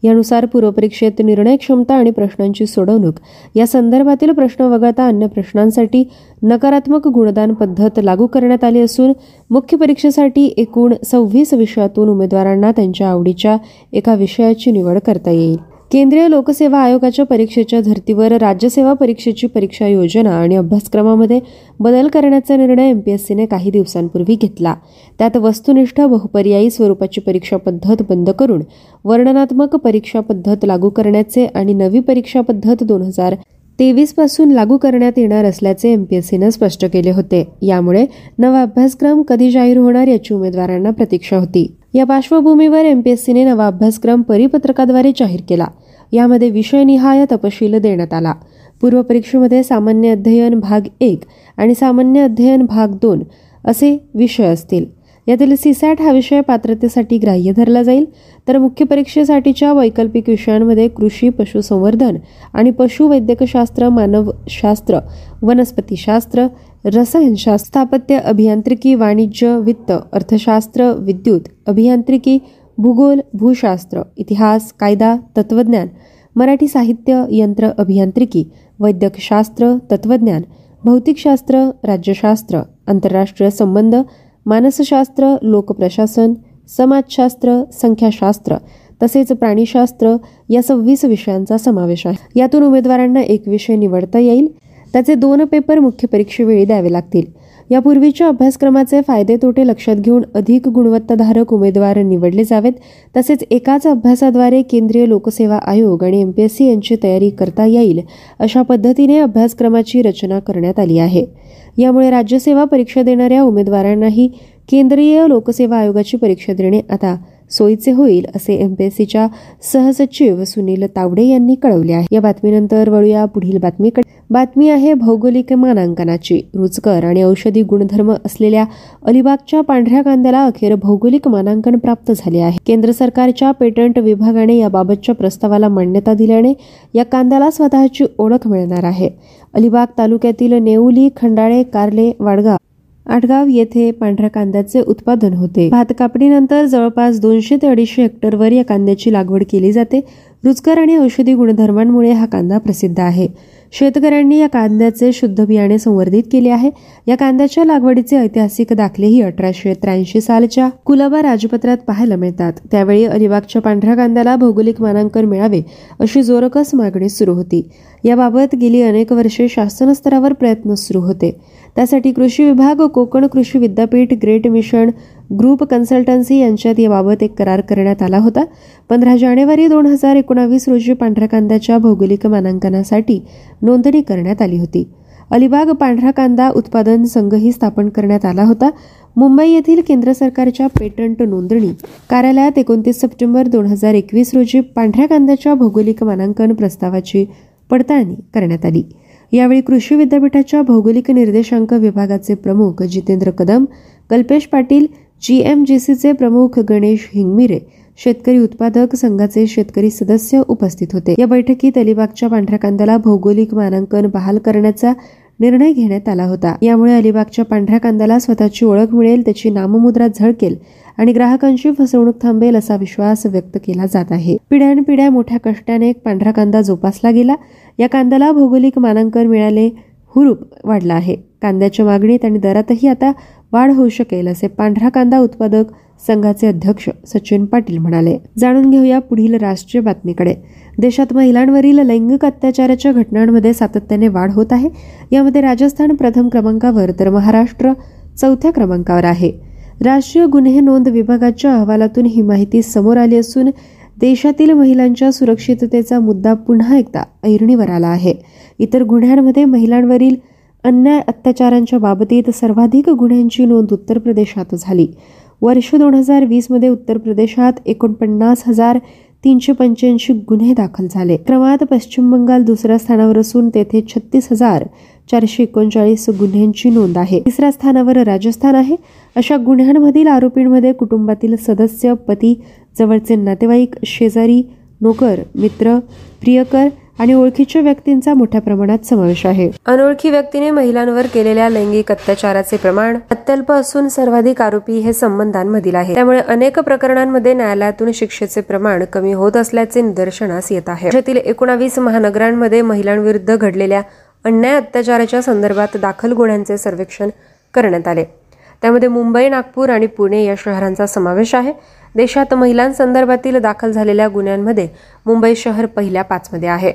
यानुसार पूर्वपरीक्षेत निर्णय क्षमता आणि प्रश्नांची सोडवणूक या संदर्भातील प्रश्न वगळता अन्य प्रश्नांसाठी नकारात्मक गुणदान पद्धत लागू करण्यात आली असून मुख्य परीक्षेसाठी एकूण सव्वीस विषयातून उमेदवारांना त्यांच्या आवडीच्या एका विषयाची निवड करता येईल. केंद्रीय लोकसेवा आयोगाच्या परीक्षेच्या धर्तीवर राज्यसेवा परीक्षेची परीक्षा योजना आणि अभ्यासक्रमामध्ये बदल करण्याचा निर्णय एमपीएससीने काही दिवसांपूर्वी घेतला. त्यात वस्तुनिष्ठ बहुपर्यायी स्वरूपाची परीक्षा पद्धत बंद करून वर्णनात्मक परीक्षा पद्धत लागू करण्याचे आणि नवी परीक्षा पद्धत दोन हजार तेवीसपासून लागू करण्यात येणार असल्याचे एमपीएससीनं स्पष्ट केले होते. यामुळे नवा अभ्यासक्रम कधी जाहीर होणार याची उमेदवारांना प्रतीक्षा होती. या पार्श्वभूमीवर एम पी एस सीने नवा अभ्यासक्रम परिपत्रकाद्वारे जाहीर केला. यामध्ये विषयनिहाय तपशील देण्यात आला. पूर्वपरीक्षेमध्ये सामान्य अध्ययन भाग एक आणि सामान्य अध्ययन भाग दोन असे विषय असतील. यातील सीसॅट हा विषय पात्रतेसाठी ग्राह्य धरला जाईल. तर मुख्य परीक्षेसाठीच्या वैकल्पिक विषयांमध्ये कृषी पशुसंवर्धन आणि पशुवैद्यकशास्त्र मानवशास्त्र वनस्पतीशास्त्र रसायनशास्त्र स्थापत्य अभियांत्रिकी वाणिज्य वित्त अर्थशास्त्र विद्युत अभियांत्रिकी भूगोल भूशास्त्र इतिहास कायदा तत्वज्ञान मराठी साहित्य यंत्र अभियांत्रिकी वैद्यकशास्त्र तत्वज्ञान भौतिकशास्त्र राज्यशास्त्र आंतरराष्ट्रीय संबंध मानसशास्त्र लोकप्रशासन समाजशास्त्र संख्याशास्त्र तसेच प्राणीशास्त्र या सव्वीस विषयांचा समावेश आहे. यातून उमेदवारांना एक विषय निवडता येईल. त्याचे दोन पेपर मुख्य परीक्षेवेळी द्यावे लागतील. यापूर्वीच्या अभ्यासक्रमाचे फायदे तोटे लक्षात घेऊन अधिक गुणवत्ताधारक उमेदवार निवडले जावेत. तसेच एकाच अभ्यासाद्वारे केंद्रीय लोकसेवा आयोग आणि एमपीएससी यांची तयारी करता येईल अशा पद्धतीने अभ्यासक्रमाची रचना करण्यात आली आहे. यामुळे राज्यसेवा परीक्षा देणाऱ्या उमेदवारांनाही केंद्रीय लोकसेवा आयोगाची परीक्षा देणे आता सोयीचे होईल असे एमपीएससीच्या सहसचिव सुनील तावडे यांनी कळवले आहे. या बातमीनंतर वळूया पुढील बातमीकडे. बातमी आहे भौगोलिक मानांकनाची. रुचकर आणि औषधी गुणधर्म असलेल्या अलिबागच्या पांढऱ्या कांद्याला अखेर भौगोलिक मानांकन प्राप्त झाले आहे. केंद्र सरकारच्या पेटंट विभागाने याबाबतच्या प्रस्तावाला मान्यता दिल्याने या कांद्याला स्वतःची ओळख मिळणार आहे. अलिबाग तालुक्यातील नेऊली खंडाळे कार्ले वाडगाव आटगाव येथे पांढऱ्या कांद्याचे उत्पादन होते. भात कापणीनंतर जवळपास दोनशे ते अडीचशे हेक्टरवर या कांद्याची लागवड केली जाते. रुचकर आणि औषधी गुणधर्मांमुळे हा कांदा प्रसिद्ध आहे. शेतकऱ्यांनी या कांद्याचे शुद्ध बियाणे संवर्धित केले आहे. या कांद्याच्या लागवडीचे ऐतिहासिक दाखलेही अठराशे त्र्याऐंशी सालच्या कुलाबा राजपत्रात पाहायला मिळतात. त्यावेळी अलिबागच्या पांढऱ्या कांद्याला भौगोलिक मानांकन मिळावे अशी जोरकस मागणी सुरू होती. याबाबत गेली अनेक वर्षे शासन स्तरावर प्रयत्न सुरू होते. त्यासाठी कृषी विभाग कोकण कृषी विद्यापीठ ग्रेट मिशन ग्रुप कन्सल्टन्सी यांच्यात याबाबत एक करार करण्यात आला होता. पंधरा जानेवारी दोन हजार एकोणावीस रोजी पांढऱ्या कांद्याच्या भौगोलिक मानांकनासाठी नोंदणी करण्यात आली होती. अलिबाग पांढरा कांदा उत्पादन संघही स्थापन करण्यात आला होता. मुंबई येथील केंद्र सरकारच्या पेटंट नोंदणी कार्यालयात एकोणतीस सप्टेंबर दोन हजार एकवीस रोजी पांढऱ्या कांद्याच्या भौगोलिक मानांकन प्रस्तावाची पडताळणी करण्यात आली. यावेळी कृषी विद्यापीठाच्या भौगोलिक निर्देशांक विभागाचे प्रमुख Jitendra Kadam Kalpesh Patil G M G सीचे प्रमुख गणेश हिंगमिरे शेतकरी उत्पादक संघाचे शेतकरी सदस्य उपस्थित होते. या बैठकीत अलिबागच्या पांढऱ्या कांद्याला भौगोलिक मानांकन बहाल करण्याचा निर्णय घेण्यात आला होता. यामुळे अलिबागच्या पांढऱ्या कांद्याला स्वतःची ओळख मिळेल त्याची नाममुद्रा झळकेल आणि ग्राहकांची फसवणूक थांबेल असा विश्वास व्यक्त केला जात आहे. पिढ्यानपिढ्या मोठ्या कष्टाने पांढरा कांदा जोपासला गेला. या कांद्याला भौगोलिक मानांकन मिळाले हुरूप वाढला आहे. कांद्याच्या मागणीत आणि दरातही आता वाढ होऊ शकेल असे पांढरा कांदा उत्पादक संघाचे अध्यक्ष सचिन पाटील म्हणाले. जाणून घेऊया पुढील राष्ट्रीय बातमीकडे. देशात महिलांवरील लैंगिक अत्याचाराच्या घटनांमध्ये सातत्याने वाढ होत आहे. यामध्ये राजस्थान प्रथम क्रमांकावर तर महाराष्ट्र चौथ्या क्रमांकावर आहे. राष्ट्रीय गुन्हे नोंद विभागाच्या अहवालातून ही माहिती समोर आली असून देशातील महिलांच्या सुरक्षिततेचा मुद्दा पुन्हा एकदा ऐरणीवर आला आहे. इतर गुन्ह्यांमध्ये महिलांवरील अन्याय अत्याचारांच्या बाबतीत सर्वाधिक गुन्ह्यांची नोंद उत्तर प्रदेशात झाली. वर्ष दोन हजार वीसमध्ये उत्तर प्रदेशात एकोणपन्नास हजार तीनशे पंच्याऐंशी गुन्हे दाखल झाले. क्रमात पश्चिम बंगाल दुसऱ्या स्थानावर असून तेथे छत्तीस हजार चारशे एकोणचाळीस गुन्ह्यांची नोंद आहे. तिसऱ्या स्थानावर राजस्थान आहे. अशा गुन्ह्यांमधील आरोपींमध्ये कुटुंबातील सदस्य पती जवळचे नातेवाईक शेजारी नोकर मित्र प्रियकर आणि ओळखीच्या व्यक्तींचा मोठ्या प्रमाणात समावेश आहे. अनोळखी व्यक्तीने महिलांवर केलेल्या लैंगिक अत्याचाराचे प्रमाण अत्यल्प असून सर्वाधिक आरोपी हे संबंधांमधील आहे त्यामुळे अनेक प्रकरणांमध्ये न्यायालयातून शिक्षेचे प्रमाण कमी होत असल्याचे निदर्शनास येत आहे. राज्यातील एकोणावीस महानगरांमध्ये महिलांविरुद्ध घडलेल्या अन्याय अत्याचाराच्या संदर्भात दाखल गुन्ह्यांचे सर्वेक्षण करण्यात आले. त्यामध्ये मुंबई नागपूर आणि पुणे या शहरांचा समावेश आहे. देशात महिलांसंदर्भातील दाखल झालेल्या गुन्ह्यांमध्ये मुंबई शहर पहिल्या पाचमध्ये आहे.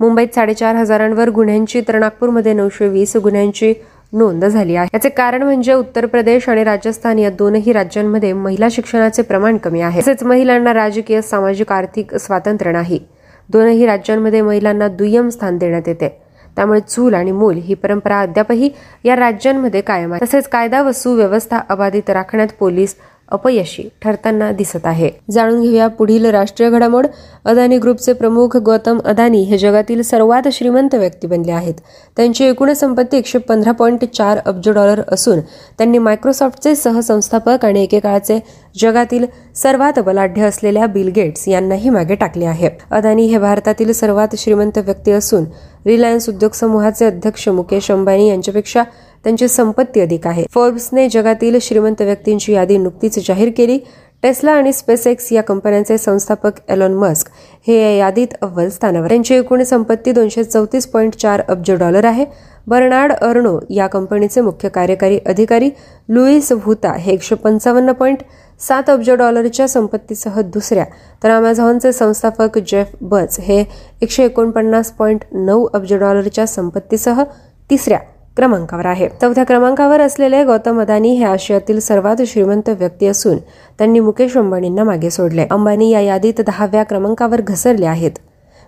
मुंबईत साडेचार हजारांवर गुन्ह्यांची तर नागपूरमध्ये नऊशे वीस गुन्ह्यांची नोंद झाली आहे. याचे कारण म्हणजे उत्तर प्रदेश आणि राजस्थान या दोनही राज्यांमध्ये महिला शिक्षणाचे प्रमाण कमी आहे. तसेच महिलांना राजकीय सामाजिक आर्थिक स्वातंत्र्य नाही. दोनही राज्यांमध्ये महिलांना दुय्यम स्थान देण्यात येते. त्यामुळे चूल आणि मूल ही परंपरा अद्यापही या राज्यांमध्ये कायम आहे. तसेच कायदा व सुव्यवस्था अबाधित राखण्यात पोलीस अपयशी ठरताना दिसत आहे. जाणून घेऊया पुढील राष्ट्रीय घडामोड. अदानी ग्रुपचे प्रमुख गौतम अदानी हे जगातील सर्वात श्रीमंत व्यक्ती बनले आहेत. त्यांची एकूण संपत्ती एकशे पंधरा पॉईंट चार अब्ज डॉलर असून त्यांनी मायक्रोसॉफ्टचे सहसंस्थापक आणि एकेकाळचे जगातील सर्वात बलाढ्य असलेल्या बिल गेट्स यांनाही मागे टाकले आहे. अदानी हे भारतातील सर्वात श्रीमंत व्यक्ती असून रिलायन्स उद्योग समूहाचे अध्यक्ष मुकेश अंबानी यांच्यापेक्षा त्यांची संपत्ती अधिक आहे. फोर्ब्सने जगातील श्रीमंत व्यक्तींची यादी नुकतीच जाहीर केली. टेस्ला आणि स्पेसएक्स या कंपन्यांचे संस्थापक एलॉन मस्क हे या यादीत अव्वल स्थानावर त्यांची एकूण संपत्ती दोनशे चौतीस पॉईंट चार अब्ज डॉलर आहे. बर्नार्ड अर्नो या कंपनीचे मुख्य कार्यकारी अधिकारी लुईस व्हुता हे एकशे पंचावन्न पॉईंट सात अब्ज डॉलरच्या संपत्तीसह दुसऱ्या तर अमेझॉनचे संस्थापक जेफ बच हे एकशे एकोणपन्नास पॉईंट नऊ अब्ज डॉलरच्या संपत्तीसह तिसऱ्या क्रमांकावर आहे. चौथ्या क्रमांकावर असलेले गौतम अदानी हे आशियातील सर्वात श्रीमंत व्यक्ती असून त्यांनी मुकेश अंबानींना मागे सोडले. अंबानी या यादीत दहाव्या क्रमांकावर घसरले आहेत.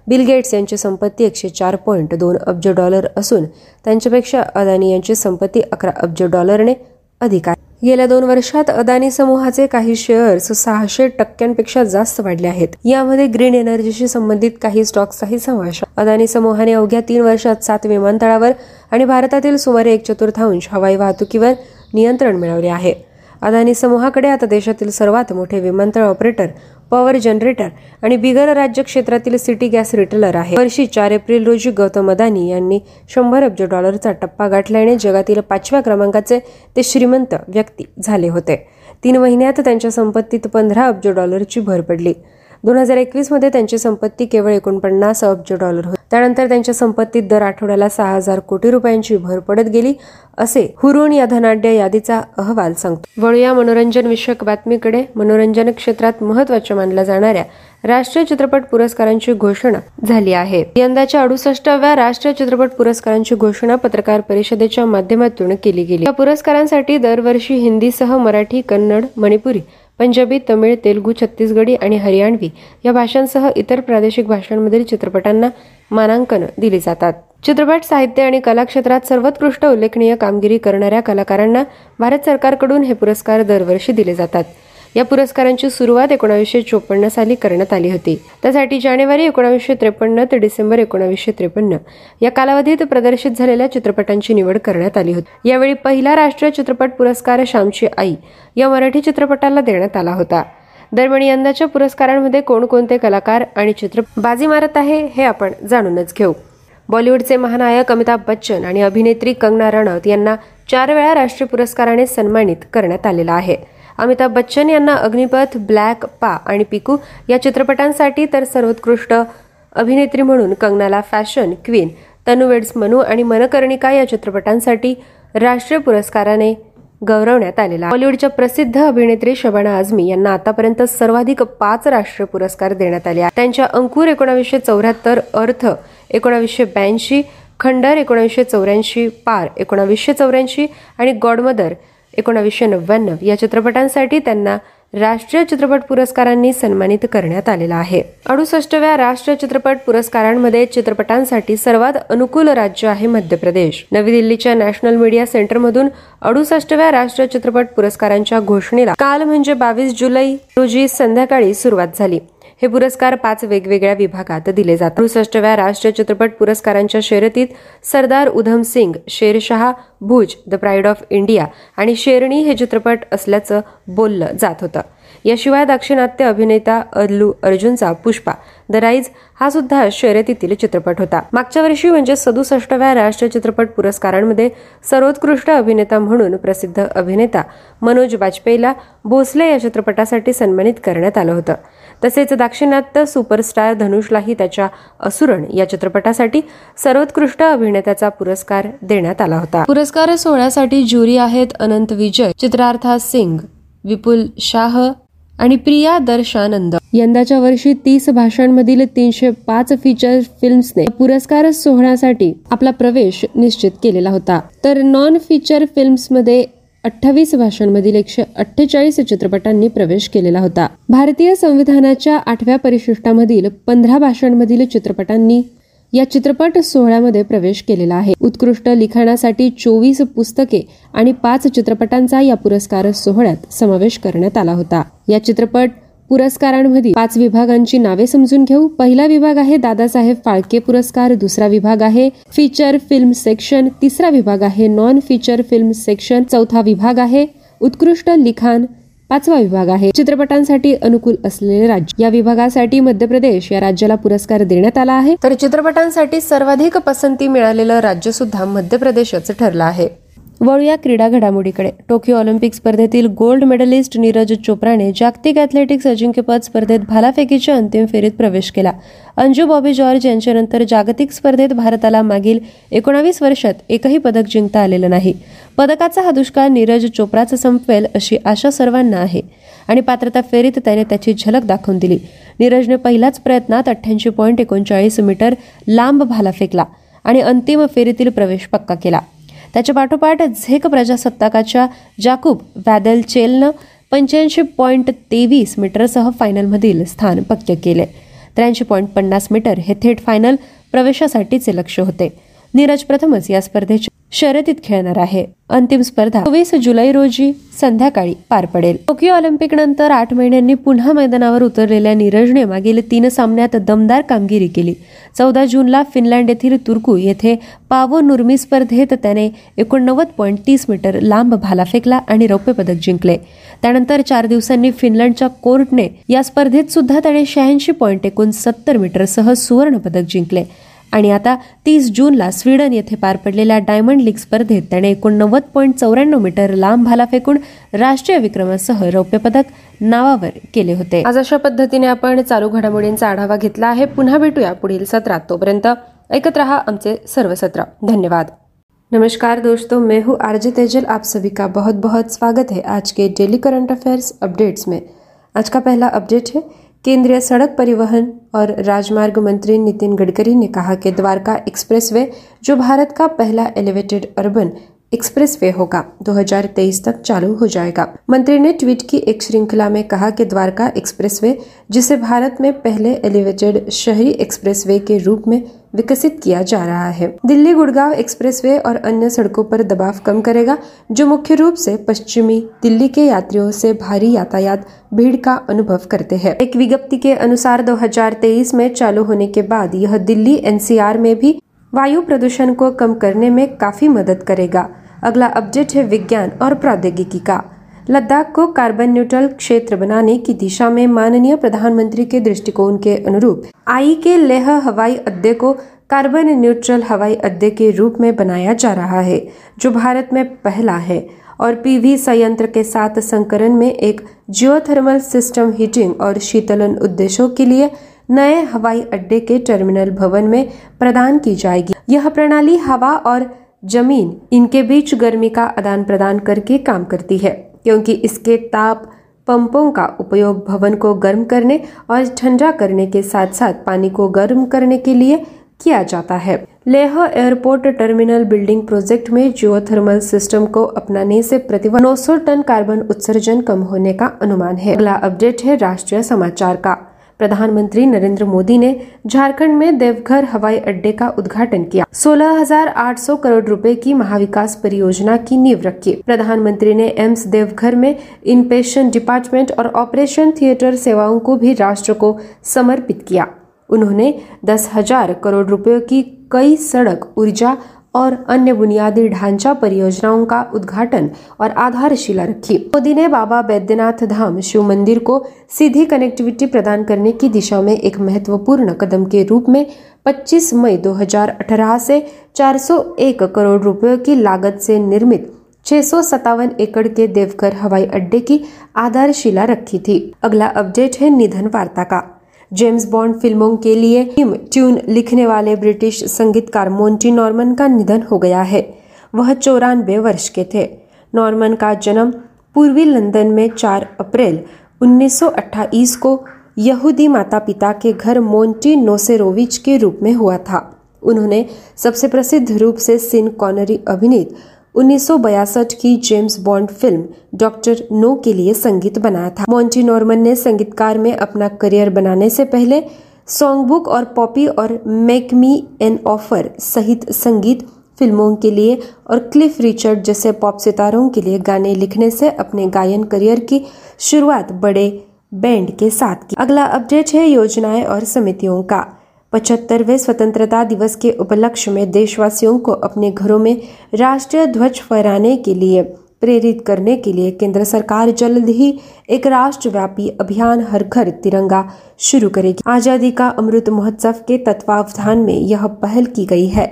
बिल गेट्स यांची संपत्ती एकशे चार पॉईंट दोन अब्ज डॉलर असून त्यांच्यापेक्षा अदानी यांची संपत्ती अकरा अब्ज डॉलरने अधिक आहे. गेल्या दोन वर्षात अदानी समूहाचे काही शेअर्स सहाशे टक्क्यांपेक्षा जास्त वाढले आहेत. यामध्ये ग्रीन एनर्जीशी संबंधित काही स्टॉक्सचाही समावेश अदानी समूहाने अवघ्या तीन वर्षात सात विमानतळावर आणि भारतातील सुमारे एक चतुर्थांश हवाई वाहतुकीवर नियंत्रण मिळवले आहे. अदानी समूहाकडे आता देशातील सर्वात मोठे विमानतळ ऑपरेटर पॉवर जनरेटर आणि बिगर राज्य क्षेत्रातील सिटी गॅस रिटेलर आहे. वर्षी चार एप्रिल रोजी गौतम अदानी यांनी शंभर अब्ज डॉलरचा टप्पा गाठल्याने जगातील पाचव्या क्रमांकाचे ते श्रीमंत व्यक्ती झाले होते. तीन महिन्यात त्यांच्या संपत्तीत पंधरा अब्ज डॉलरची भर पडली. दोन हजार एकवीसमध्ये त्यांची संपत्ती केवळ एकोणपन्नास अब्ज डॉलर होती. त्यानंतर त्यांच्या संपत्तीत दर आठवड्याला सहा हजार कोटी रुपयांची भर पडत गेली असे हुरून या धनाढ्य यादीचा अहवाल सांगतो. वळूया मनोरंजन विषयक बातमीकडे. मनोरंजन क्षेत्रात महत्त्वाच्या मानल्या जाणाऱ्या राष्ट्रीय चित्रपट पुरस्कारांची घोषणा झाली आहे. यंदाच्या अडुसष्टाव्या राष्ट्रीय चित्रपट पुरस्कारांची घोषणा पत्रकार परिषदेच्या माध्यमातून केली गेली. या पुरस्कारांसाठी दरवर्षी हिंदीसह मराठी कन्नड मणिपुरी पंजाबी तमिळ तेलुगू छत्तीसगडी आणि हरियाणवी या भाषांसह इतर प्रादेशिक भाषांमधील चित्रपटांना मानांकन दिली जातात. चित्रपट साहित्य आणि कला क्षेत्रात सर्वोत्कृष्ट उल्लेखनीय कामगिरी करणाऱ्या कलाकारांना भारत सरकारकडून हे पुरस्कार दरवर्षी दिले जातात. या पुरस्कारांची सुरुवात एकोणावीसशे चोपन्न साली करण्यात आली होती. त्यासाठी जानेवारी एकोणावीसशे त्रेपन्न ते डिसेंबर एकोणावीसशे त्रेपन्न या कालावधीत प्रदर्शित झालेल्या चित्रपटांची निवड करण्यात आली होती. यावेळी पहिला राष्ट्रीय चित्रपट पुरस्कार श्यामची आई या मराठी चित्रपटाला देण्यात आला होता. दरम्यान यंदाच्या पुरस्कारांमध्ये कोणकोणते कलाकार आणि चित्र बाजी मारत आहे हे आपण जाणूनच घेऊ. बॉलिवूडचे महानायक अमिताभ बच्चन आणि अभिनेत्री कंगना रनौत यांना चार वेळा राष्ट्रीय पुरस्काराने सन्मानित करण्यात आलेला आहे. अमिताभ बच्चन यांना अग्निपथ ब्लॅक पा आणि पिकू या चित्रपटांसाठी तर सर्वोत्कृष्ट अभिनेत्री म्हणून कंगनाला fashion queen Tanu weds Manu आणि मनकर्णिका या चित्रपटांसाठी राष्ट्रीय पुरस्काराने गौरवण्यात आलेला बॉलिवूडच्या प्रसिद्ध अभिनेत्री शबाना आझमी यांना आतापर्यंत सर्वाधिक पाच राष्ट्रीय पुरस्कार देण्यात आले त्यांच्या अंकुर एकोणावीसशे चौऱ्याहत्तर अर्थ एकोणावीसशे ब्याऐंशी खंडर एकोणावीसशे चौऱ्याऐंशी पार एकोणावीसशे चौऱ्याऐंशी आणि गॉडमदर एकोणावीसशे नव्याण्णव या चित्रपटांसाठी त्यांना राष्ट्रीय चित्रपट पुरस्कारांनी सन्मानित करण्यात आलेला आहे. अडुसष्टव्या राष्ट्रीय चित्रपट पुरस्कारांमध्ये चित्रपटांसाठी सर्वात अनुकूल राज्य आहे मध्य प्रदेश. नवी दिल्लीच्या नॅशनल मीडिया सेंटरमधून अडुसष्टव्या राष्ट्रीय चित्रपट पुरस्कारांच्या घोषणेला काल म्हणजे बावीस जुलै रोजी संध्याकाळी सुरुवात झाली. हे पुरस्कार पाच वेगवेगळ्या विभागात दिले जातात. अडुसष्टव्या राष्ट्रीय चित्रपट पुरस्कारांच्या शर्यतीत Sardar Udham Singh Shershaah Bhuj the pride of India आणि शेरणी हे चित्रपट असल्याचं बोललं जात होतं. याशिवाय दाक्षिणात्य अभिनेता अल्लू अर्जुनचा पुष्पा द राईज हा सुद्धा शर्यतीतील चित्रपट होता. मागच्या वर्षी म्हणजे सदुसष्टव्या राष्ट्रीय चित्रपट पुरस्कारांमध्ये सर्वोत्कृष्ट अभिनेता म्हणून प्रसिद्ध अभिनेता मनोज वाजपेयीला भोसले या चित्रपटासाठी सन्मानित करण्यात आलं होतं. तसेच दाक्षिणात्य सुपरस्टार धनुषलाही त्याच्या असुरण या चित्रपटासाठी सर्वोत्कृष्ट अभिनेत्याचा पुरस्कार देण्यात आला होता. पुरस्कार सोहळ्यासाठी ज्युरी आहेत अनंत विजय चित्रार्था सिंग विपुल शाह आणि प्रिया दर्शानंद. यंदाच्या वर्षी तीस भाषांमधील तीनशे पाच फीचर फिल्म्सने पुरस्कार सोहळ्यासाठी आपला प्रवेश निश्चित केलेला होता. तर नॉन फीचर फिल्म्समध्ये अठ्ठावीस भाषांमधील एकशे अठ्ठेचाळीस चित्रपटांनी प्रवेश केलेला होता. भारतीय संविधानाच्या आठव्या परिशिष्टामधील पंधरा भाषांमधील चित्रपटांनी या चित्रपट सोहळ्यामध्ये प्रवेश केलेला आहे. उत्कृष्ट लिखाणासाठी चोवीस पुस्तके आणि पाच चित्रपटांचा या पुरस्कार सोहळ्यात समावेश करण्यात आला होता. या चित्रपट पुरस्कारांमध्ये पाच विभागांची नावे समजून घेऊ. पहिला विभाग आहे दादासाहेब फाळके पुरस्कार दुसरा विभाग आहे फीचर फिल्म सेक्शन तिसरा विभाग आहे नॉन फीचर फिल्म सेक्शन चौथा विभाग आहे उत्कृष्ट लिखाण पाचवा विभाग आहे चित्रपटांसाठी अनुकूल असलेले राज्य. या विभागासाठी मध्य प्रदेश या राज्याला पुरस्कार देण्यात आला आहे. तर चित्रपटांसाठी सर्वाधिक पसंती मिळालेलं राज्य सुद्धा मध्य प्रदेशच ठरलं आहे. वळूया क्रीडा घडामोडीकडे. टोकियो ऑलिम्पिक स्पर्धेतील गोल्ड मेडलिस्ट नीरज चोप्राने जागतिक ॲथलेटिक्स अजिंक्यपद स्पर्धेत भालाफेकीच्या अंतिम फेरीत प्रवेश केला. अंजू बॉबी जॉर्ज यांच्यानंतर जागतिक स्पर्धेत भारताला मागील एकोणावीस वर्षात एकही पदक जिंकता आलेलं नाही. पदकाचा हा दुष्काळ नीरज चोप्राचं संपवेल अशी आशा सर्वांना आहे. आणि पात्रता फेरीत त्याने त्याची झलक दाखवून दिली. नीरजने पहिल्याच प्रयत्नात अठ्ठ्याऐंशी पॉईंट एकोणचाळीस मीटर लांब भाला फेकला आणि अंतिम फेरीतील प्रवेश पक्का केला. त्याच्या पाठोपाठ झेक प्रजासत्ताकाच्या जाकूब वॅदल चेलनं पंच्याऐंशी पॉईंट तेवीस मीटरसह फायनलमधील स्थान पक्के केले. त्र्याऐंशी पॉईंट पन्नास मीटर हे थेट फायनल प्रवेशासाठीचे लक्ष होते. नीरज प्रथमच या स्पर्धेच्या शर्यतीत खेळणार आहे. अंतिम स्पर्धा चोवीस जुलै रोजी संध्याकाळी पार पडेल. टोकियो ऑलिम्पिक नंतर आठ महिन्यांनी पुन्हा मैदानावर उतरलेल्या नीरजने मागील तीन सामन्यात दमदार कामगिरी केली. चौदा जूनला फिनलँड येथील तुर्कू येथे पावो नुर्मी स्पर्धेत त्याने एकोणनव्वद पॉईंट तीस मीटर लांब भाला फेकला आणि रौप्य पदक जिंकले. त्यानंतर चार दिवसांनी फिनलंडच्या कोर्टने या स्पर्धेत सुद्धा त्याने शहाऐंशी पॉईंट एकोणसत्तर मीटरसह सुवर्ण पदक जिंकले. आणि आता तीस जूनला स्वीडन येथे पार पडलेल्या डायमंड लीग स्पर्धेत त्याने एकोणनव्वद पॉईंट चौऱ्याण्णव मीटर लांब भाला फेकून राष्ट्रीय विक्रमासह रौप्य पदक नावावर केले होते. आज अशा पद्धतीने आपण चालू घडामोडींचा आढावा घेतला आहे. पुन्हा भेटूया पुढील सत्रात तोपर्यंत. ऐकत रहा आमचे सर्व सत्र. धन्यवाद. नमस्कार दोस्तों मैं हूँ आरजे तेजल. आप सभी का बहुत बहुत स्वागत है आज के डेली करंट अफेयर्स अपडेट्स में। आज का पहला अपडेट है केंद्रीय सड़क परिवहन और राजमार्ग मंत्री नितिन गडकरी ने कहा कि द्वारका एक्सप्रेसवे, जो भारत का पहला एलिवेटेड अर्बन एक्सप्रेसवे होगा 2023 तक चालू हो जाएगा। मंत्री ने ट्वीट की एक श्रृंखला में कहा कि द्वारका एक्सप्रेसवे, जिसे भारत में पहले एलिवेटेड शहरी एक्सप्रेसवे के रूप में विकसित किया जा रहा है। दिल्ली गुड़गांव एक्सप्रेसवे और अन्य सड़कों पर दबाव कम करेगा, जो मुख्य रूप से पश्चिमी दिल्ली के यात्रियों से भारी यातायात, भीड़ का अनुभव करते हैं। एक विज्ञप्ति के अनुसार 2023 में चालू होने के बाद यह दिल्ली एनसीआर में भी वायु प्रदूषण को कम करने में काफ़ी मदद करेगा। अगला अपडेट है विज्ञान और प्रौद्योगिकी का। लद्दाख को कार्बन न्यूट्रल क्षेत्र बनाने की दिशा में माननीय प्रधानमंत्री के दृष्टिकोण के अनुरूप, आई के लेह हवाई अड्डे को कार्बन न्यूट्रल हवाई अड्डे के रूप में बनाया जा रहा है, जो भारत में पहला है, और पीवी संयंत्र के साथ संकरण में एक जियोथर्मल सिस्टम हीटिंग और शीतलन उद्देश्यों के लिए नए हवाई अड्डे के टर्मिनल भवन में प्रदान की जाएगी। यह प्रणाली हवा और ज़मीन, इनके बीच गर्मी का आदान प्रदान करके काम करती है। क्योंकि इसके ताप पंपों का उपयोग भवन को गर्म करने और ठंडा करने के साथ साथ पानी को गर्म करने के लिए किया जाता है। Leh airport terminal building project में जियोथर्मल सिस्टम को अपनाने से प्रति 900 टन कार्बन उत्सर्जन कम होने का अनुमान है। अगला अपडेट है राष्ट्रीय समाचार का। प्रधानमंत्री नरेंद्र मोदी ने झारखंड में देवघर हवाई अड्डे का उद्घाटन किया। 16,800 करोड़ रुपए की महाविकास परियोजना की नींव रखी। प्रधानमंत्री ने एम्स देवघर में इन पेशेंट डिपार्टमेंट और ऑपरेशन थिएटर सेवाओं को भी राष्ट्र को समर्पित किया। उन्होंने दस हज़ार करोड़ रुपए की कई सड़क ऊर्जा और अन्य बुनियादी ढांचा परियोजनाओं का उद्घाटन और आधारशिला रखी। मोदी ने बाबा बैद्यनाथ धाम शिव मंदिर को सीधी कनेक्टिविटी प्रदान करने की दिशा में एक महत्वपूर्ण कदम के रूप में 25 मई 2018 से 401 करोड़ रुपयों की लागत से निर्मित छह सौ सत्तावन एकड़ के देवघर हवाई अड्डे की आधारशिला रखी थी। अगला अपडेट है निधन वार्ता का। जेम्स बॉन्ड फ़िल्मों के लिए ट्यून लिखने वाले ब्रिटिश संगीतकार मोन्टी नॉर्मन का निधन हो गया है। वह चौरानवे वर्ष के थे। नॉर्मन का जन्म पूर्वी लंदन में 4 अप्रैल 1928 को यहूदी माता पिता के घर मोन्टी नोसेरोविच के रूप में हुआ था। उन्होंने सबसे प्रसिद्ध रूप से सिन कॉनरी अभिनीत 1962 की जेम्स बॉन्ड फ़िल्म डॉक्टर नो के लिए संगीत बनाया था। मोन्टी नॉर्मन ने संगीतकार में अपना करियर बनाने से पहले सॉन्ग बुक और पॉपी और मेक मी एन ऑफ़र सहित संगीत फ़िल्मों के लिए और क्लिफ रिचर्ड जैसे पॉप सितारों के लिए गाने लिखने से अपने गायन करियर की शुरुआत बड़े बैंड के साथ की। अगला अपडेट है योजनाएँ और समितियों का। पचहत्तरवे स्वतंत्रता दिवस के उपलक्ष्य में देशवासियों को अपने घरों में राष्ट्रीय ध्वज फहराने के लिए, प्रेरित करने के लिए केंद्र सरकार जल्द ही एक राष्ट्रव्यापी अभियान हर घर तिरंगा शुरू करेगी। आज़ादी का अमृत महोत्सव के तत्वावधान में यह पहल की गई है,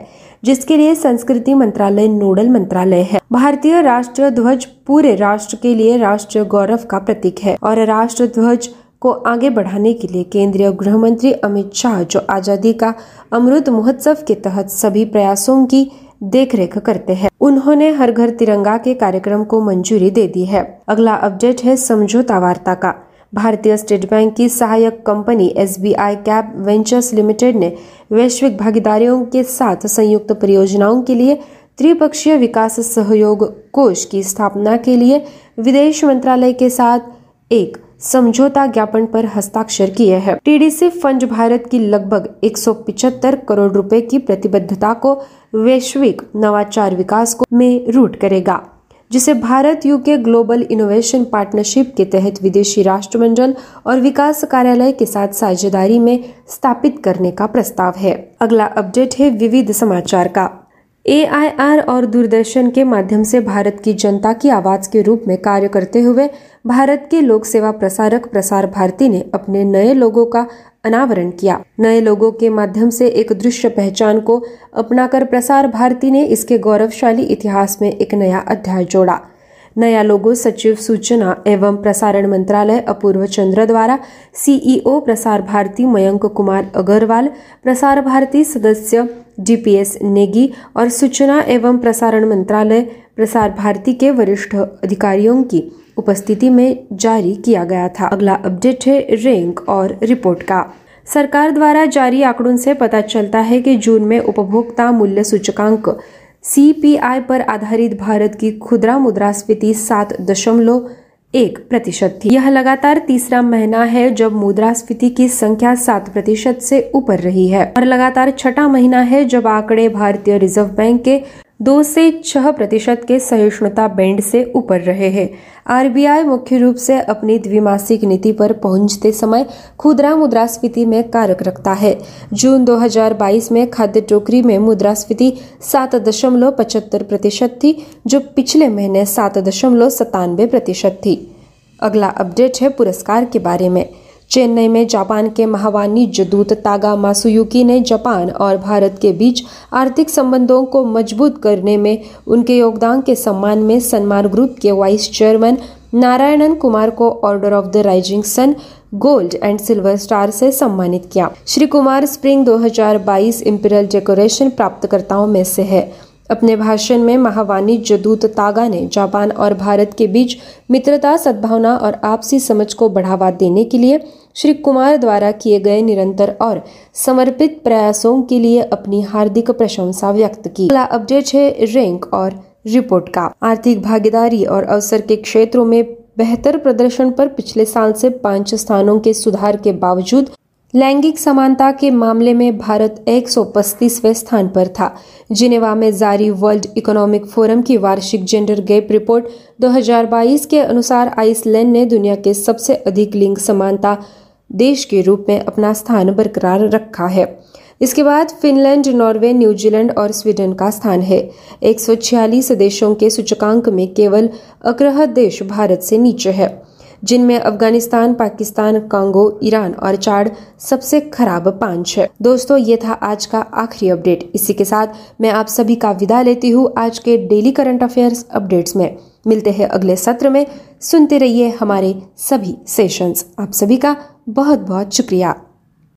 जिसके लिए संस्कृति मंत्रालय, नोडल मंत्रालय है। भारतीय राष्ट्रीय ध्वज पूरे राष्ट्र के लिए राष्ट्रीय गौरव का प्रतीक है और राष्ट्र ध्वज को आगे बढ़ाने के लिए केंद्रीय गृह मंत्री अमित शाह जो आज़ादी का अमृत महोत्सव के तहत सभी प्रयासों की देखरेख करते हैं। उन्होंने हर घर तिरंगा के कार्यक्रम को मंजूरी दे दी है। अगला अपडेट है समझौता वार्ता का। भारतीय स्टेट बैंक की सहायक company S B I cap ventures limited ने वैश्विक भागीदारियों के साथ संयुक्त परियोजनाओं के लिए त्रिपक्षीय विकास सहयोग कोष की स्थापना के लिए विदेश मंत्रालय के साथ एक समझौता ज्ञापन पर हस्ताक्षर किए हैं। टीडीसी फंड भारत की लगभग 175 करोड़ रुपए की प्रतिबद्धता को वैश्विक नवाचार विकास को में रूट करेगा, जिसे Bharat UK global innovation partnership के तहत विदेशी राष्ट्रमंडल और विकास कार्यालय के साथ साझेदारी में स्थापित करने का प्रस्ताव है। अगला अपडेट है विविध समाचार का। एआईआर और दूरदर्शन के माध्यम से भारत की जनता की आवाज़ के रूप में कार्य करते हुए भारत के लोक सेवा प्रसारक प्रसार भारती ने अपने नए लोगों का अनावरण किया। नए लोगों के माध्यम से एक दृश्य पहचान को अपनाकर प्रसार भारती ने इसके गौरवशाली इतिहास में एक नया अध्याय जोड़ा। नया लोगो सचिव सूचना एवं प्रसारण मंत्रालय अपूर्व चंद्र द्वारा, सीईओ प्रसार भारती मयंक कुमार अग्रवाल, प्रसार भारती सदस्य डीपीएस नेगी और सूचना एवं प्रसारण मंत्रालय प्रसार भारती के वरिष्ठ अधिकारियों की उपस्थिति में जारी किया गया था। अगला अपडेट है रैंक और रिपोर्ट का। सरकार द्वारा जारी आंकड़ों से पता चलता है कि जून में उपभोक्ता मूल्य सूचकांक सीपीआई पर आधारित भारत की खुदरा मुद्रास्फीति सात दशमलव एक प्रतिशत थी। यह लगातार तीसरा महीना है जब मुद्रास्फीति की संख्या सात प्रतिशत से ऊपर रही है और लगातार छठा महीना है जब आंकड़े भारतीय रिज़र्व बैंक के दो से छह प्रतिशत के सहिष्णुता बैंड से ऊपर रहे हैं। आरबीआई मुख्य रूप से अपनी द्विमासिक नीति पर पहुँचते समय खुदरा मुद्रास्फीति में कारक रखता है। जून 2022 में खाद्य टोकरी में मुद्रास्फीति सात दशमलव पचहत्तर प्रतिशत थी, जो पिछले महीने सात दशमलव सतानवे प्रतिशत थी। अगला अपडेट है पुरस्कार के बारे में। चेन्नई में जापान के महावाणिज्य दूत तागा मासुयुकी ने जापान और भारत के बीच आर्थिक संबंधों को मज़बूत करने में उनके योगदान के सम्मान में सन्मान ग्रुप के वाइस चेयरमैन नारायणन कुमार को order of the rising sun gold and silver star से सम्मानित किया। Shri Kumar spring 2022 imperial decoration प्राप्तकर्ताओं में से है। अपने भाषण में महावाणिज्य जदूत तागा ने जापान और भारत के बीच मित्रता, सद्भावना और आपसी समझ को बढ़ावा देने के लिए श्री कुमार द्वारा किए गए निरंतर और समर्पित प्रयासों के लिए अपनी हार्दिक प्रशंसा व्यक्त की। अगला अपडेट है रैंक और रिपोर्ट का। आर्थिक भागीदारी और अवसर के क्षेत्रों में बेहतर प्रदर्शन पर पिछले साल से पाँच स्थानों के सुधार के बावजूद लैंगिक समानता के मामले में भारत एक स्थान पर था। जिनेवा में जारी वर्ल्ड इकोनॉमिक फोरम की वार्षिक जेंडर गैप रिपोर्ट 2022 के अनुसार आइसलैंड ने दुनिया के सबसे अधिक लिंग समानता देश के रूप में अपना स्थान बरकरार रखा है। इसके बाद फिनलैंड, नॉर्वे, न्यूजीलैंड और स्वीडन का स्थान है। एक सौ छियालीस देशों के सूचकांक में केवल अग्रह देश भारत से नीचे है। जिनमें अफ़गानिस्तान, पाकिस्तान, कांगो, ईरान और चाड सबसे खराब पाँच है। दोस्तों, ये था आज का आखिरी अपडेट। इसी के साथ मैं आप सभी का विदा लेती हूँ आज के डेली करंट अफेयर्स अपडेट्स में। मिलते हैं अगले सत्र में। सुनते रहिए हमारे सभी सेशंस आप सभी का बहुत बहुत शुक्रिया।